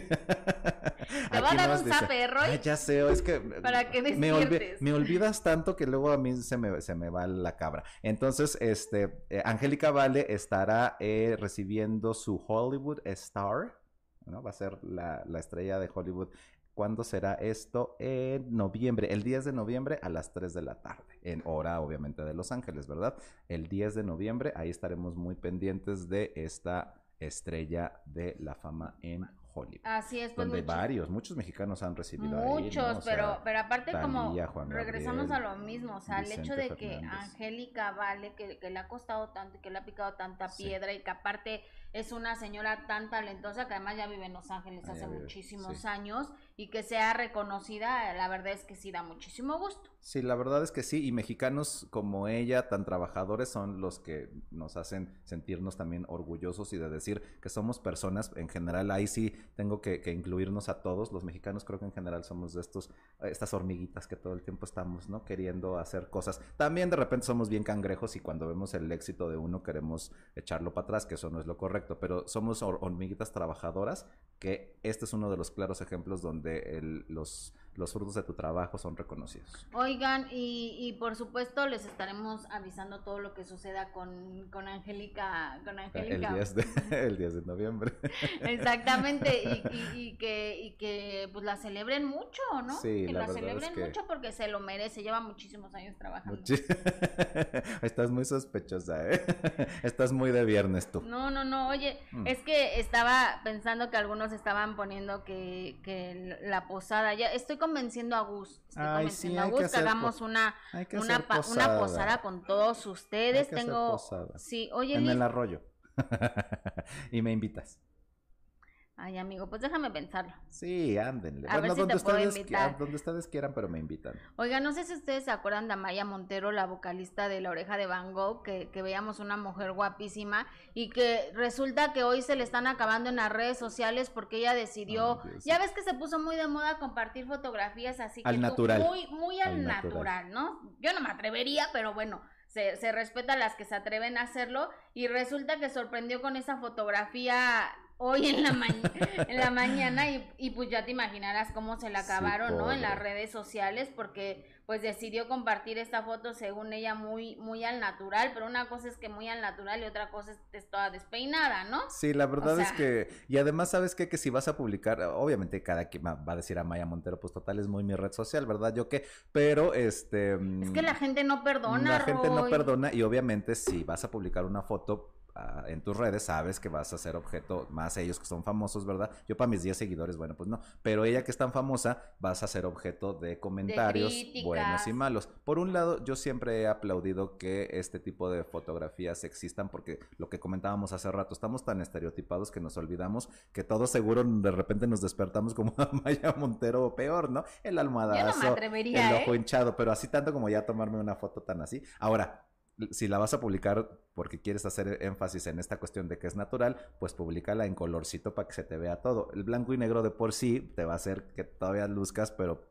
Te voy a dar un zape, Roy. "Ay, ya sé, es que Para que me, olvi- me olvidas tanto que luego a mí se me, se me va la cabra. Entonces, este, eh, Angélica Vale estará eh, recibiendo su Hollywood Star, ¿no? Va a ser la, la estrella de Hollywood. ¿Cuándo será esto? En noviembre, el 10 de noviembre a las 3 de la tarde, en hora obviamente de Los Ángeles, ¿verdad? El 10 de noviembre, ahí estaremos muy pendientes de esta estrella de la fama en Hollywood. Así es, pues donde varios, muchos mexicanos han recibido ahí, ¿no? Muchos, O sea, pero, pero aparte como regresamos a lo mismo, o sea, el hecho de que. Angélica Vale, que, que le ha costado tanto y que le ha picado tanta Sí. piedra y que aparte es una señora tan talentosa que además ya vive en Los Ángeles Ah, hace muchísimos sí. años y que sea reconocida, la verdad es que sí da muchísimo gusto. Sí, la verdad es que sí, y mexicanos como ella, tan trabajadores, son los que nos hacen sentirnos también orgullosos y de decir que somos personas, en general, ahí sí tengo que, que incluirnos a todos, los mexicanos creo que en general somos de estos, eh, estas hormiguitas que todo el tiempo estamos, ¿no? Queriendo hacer cosas. También de repente somos bien cangrejos y cuando vemos el éxito de uno queremos echarlo para atrás, que eso no es lo correcto, pero somos hor- hormiguitas trabajadoras, que este es uno de los claros ejemplos donde el- los los frutos de tu trabajo son reconocidos. Oigan, y, y por supuesto les estaremos avisando todo lo que suceda con, con Angélica. Con Angélica. El 10 de, el 10 de noviembre. Exactamente, y, y, y, que, y que pues la celebren mucho, ¿no? Sí, que la celebren es que- mucho porque se lo merece, lleva muchísimos años trabajando. Muchi- Estás muy sospechosa, ¿eh? Estás muy de viernes tú. No, no, no, oye, Mm. es que estaba pensando que algunos estaban poniendo que, que la posada, ya estoy convenciendo a Gus, estoy Ay, sí, convenciendo hay a que Gus que hacer hagamos po- una, que una, hacer pa- posada. una posada con todos ustedes. Hay que hacer Tengo, posada. sí, oye, En Liz, el arroyo. y me invitas. Ay amigo, pues déjame pensarlo. Sí, ándenle. A ver bueno, si donde te puedo ustedes, invitar. donde ustedes quieran, pero me invitan. Oiga, no sé si ustedes se acuerdan de Amaya Montero, la vocalista de La Oreja de Van Gogh, que, que veíamos una mujer guapísima y que resulta que hoy se le están acabando en las redes sociales porque ella decidió, ya ves que se puso muy de moda compartir fotografías así Al que tú- natural. muy, muy al, Al natural. natural. ¿no? Yo no me atrevería, pero bueno. Se, se respeta a las que se atreven a hacerlo y resulta que sorprendió con esa fotografía hoy en la, en la mañana y, y pues ya te imaginarás cómo se la Sí, acabaron, ¿no? En las redes sociales porque pues decidió compartir esta foto según ella muy muy al natural, pero una cosa es que muy al natural y otra cosa es, es toda despeinada, ¿no? Sí, la verdad es sea- que, y además, ¿sabes qué? Que si vas a publicar, obviamente cada quien va a decir a Maya Montero, pues total es muy mi red social, ¿verdad? Yo qué, pero este... Es que la gente no perdona, La gente no perdona y obviamente si vas a publicar una foto ah, en tus redes, sabes que vas a ser objeto, más ellos que son famosos, ¿verdad? Yo para mis 10 seguidores, bueno, pues no, pero ella que es tan famosa, vas a ser objeto de comentarios buenos y malos. Por un lado, yo siempre he aplaudido que este tipo de fotografías existan porque lo que comentábamos hace rato, estamos tan estereotipados que nos olvidamos que todos seguro de repente nos despertamos como a Maya Montero o peor, ¿no? El almohadazo, el ¿eh? ojo hinchado, pero así tanto como ya tomarme una foto tan así. Ahora, si la vas a publicar porque quieres hacer énfasis en esta cuestión de que es natural, pues públicala en colorcito para que se te vea todo. El blanco y negro de por sí te va a hacer que todavía luzcas, pero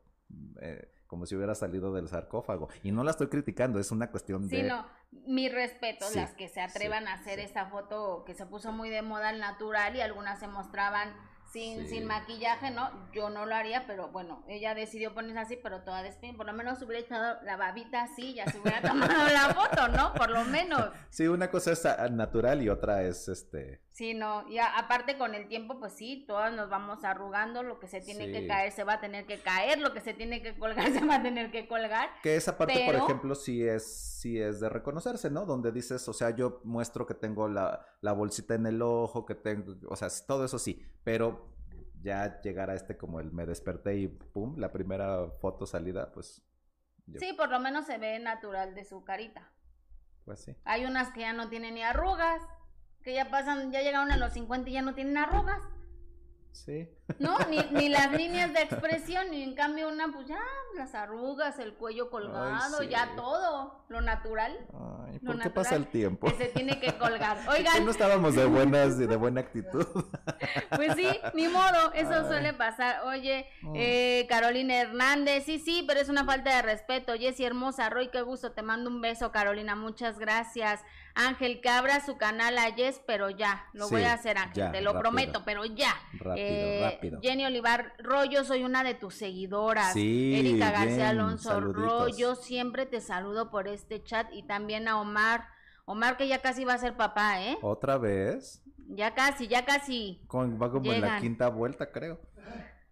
eh, como si hubiera salido del sarcófago. Y no la estoy criticando, es una cuestión Sí, de... no, mi respeto, Sí, las que se atrevan sí, a hacer esa foto que se puso muy de moda al natural y algunas se mostraban sin, Sí. sin maquillaje, ¿no? Yo no lo haría, pero bueno, ella decidió ponerse así, pero toda despeinada, por lo menos hubiera echado la babita así, ya se hubiera tomado la foto, ¿no? Por lo menos. Sí, una cosa es natural y otra es este... Sí, no, y a- aparte con el tiempo, pues sí, todas nos vamos arrugando, lo que se tiene que caer se va a tener que caer, lo que se tiene que colgar se va a tener que colgar. Que esa parte, por ejemplo, sí es, sí es de reconocerse, ¿no? Donde dices, o sea, yo muestro que tengo la, la bolsita en el ojo, que tengo, o sea, todo eso sí, pero ya llegar a este como el me desperté y pum, la primera foto salida, pues, yo- Sí, por lo menos se ve natural de su carita. pues sí. Hay unas que ya no tienen ni arrugas, que ya pasan, ya llegaron a los 50 y ya no tienen arrugas, Sí. ¿no? Ni, ni las líneas de expresión, y en cambio una, pues ya, las arrugas, el cuello colgado, sí. ya todo, lo natural Ay, Lo ¿por qué pasa el natural tiempo? que se tiene que colgar. ¿Por qué Oigan, no estábamos de buenas, de buena actitud? pues sí, ni modo, eso Ay. suele pasar. Oye, Mm. eh, Carolina Hernández, sí, sí, pero es una falta de respeto. Jessy Hermosa, Roy, qué gusto, te mando un beso, Carolina, muchas gracias. Ángel, que abra su canal a Jess, pero ya, lo voy a hacer, Ángel, ya, te lo rápido. prometo, pero ya. Rápido, Eh, rápido. Jenny Olivar, Roy, yo soy una de tus seguidoras. Sí, Erika García bien, Alonso, saluditos. Yo siempre te saludo por este chat y también a Omar. Omar que ya casi va a ser papá, ¿eh? ¿Otra vez? Ya casi, ya casi. Con- va como en la quinta vuelta, creo.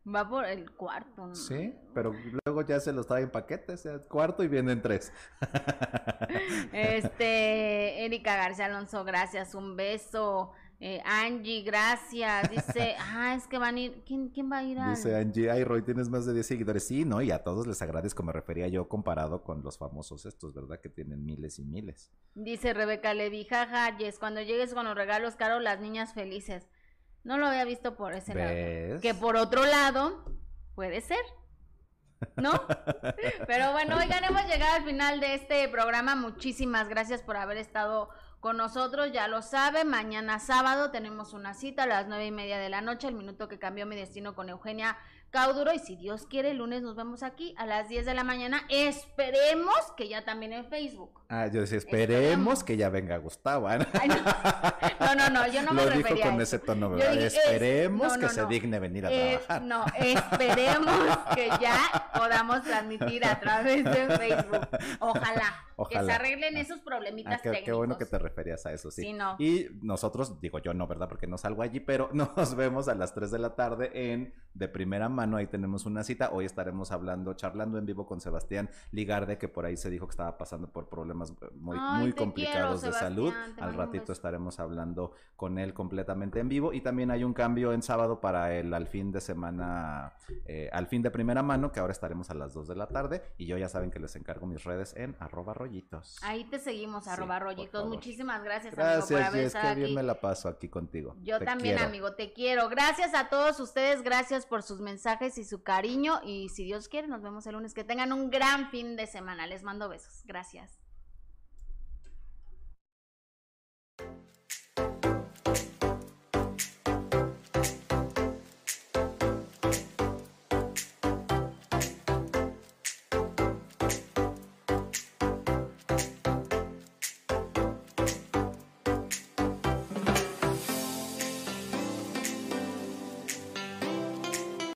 Va por el cuarto. ¿no? Sí, pero luego ya se los trae en paquetes, el cuarto y vienen tres. Este, Erika García Alonso, gracias, un beso. Eh, Angie, gracias. Dice, ah, es que van a ir. ¿Quién, quién va a ir a.? Dice Angie, ay Roy, tienes más de 10 seguidores. Sí, ¿no? Y a todos les agradezco, me refería yo comparado con los famosos estos, ¿verdad? Que tienen miles y miles. Dice Rebeca Levi, jaja, Yes, cuando llegues con los regalos caros, las niñas felices. No lo había visto por ese lado. Que por otro lado, puede ser. ¿No? Pero bueno, oigan, hemos llegado al final de este programa. Muchísimas gracias por haber estado con nosotros. Ya lo sabe, mañana sábado tenemos una cita a las nueve y media de la noche, el minuto que cambió mi destino con Eugenia Cauduro y si Dios quiere el lunes nos vemos aquí a las 10 de la mañana. Esperemos que ya también en Facebook. Ah, yo decía, esperemos, que ya venga Gustavo. ¿eh? no, no, no, yo no me Lo dijo con ese tono, ¿verdad? esperemos que se digne venir a trabajar. No, esperemos que ya podamos transmitir a través de Facebook. Ojalá. Que se arreglen esos problemitas ah, qué, Qué bueno que te referías a eso, sí. Y nosotros, digo yo no, ¿verdad? Porque no salgo allí, pero nos vemos a las 3 de la tarde en De Primera Mano. Ahí tenemos una cita. Hoy estaremos hablando, charlando en vivo con Sebastián Ligarde, que por ahí se dijo que estaba pasando por problemas eh, muy, muy complicados de salud. Al ratito estaremos hablando con él completamente en vivo. Y también hay un cambio en sábado para el al fin de semana, eh, al fin de primera mano, que ahora estaremos a las 2 de la tarde. Y yo ya saben que les encargo mis redes en arroba rollitos. Ahí te seguimos, arroba rollitos. Muchísimas gracias, gracias amigo, por haber qué bien me la paso aquí contigo. Yo también, amigo, te quiero. Gracias a todos ustedes, gracias por sus y su cariño. Y si Dios quiere, nos vemos el lunes. Que tengan un gran fin de semana. Les mando besos. Gracias.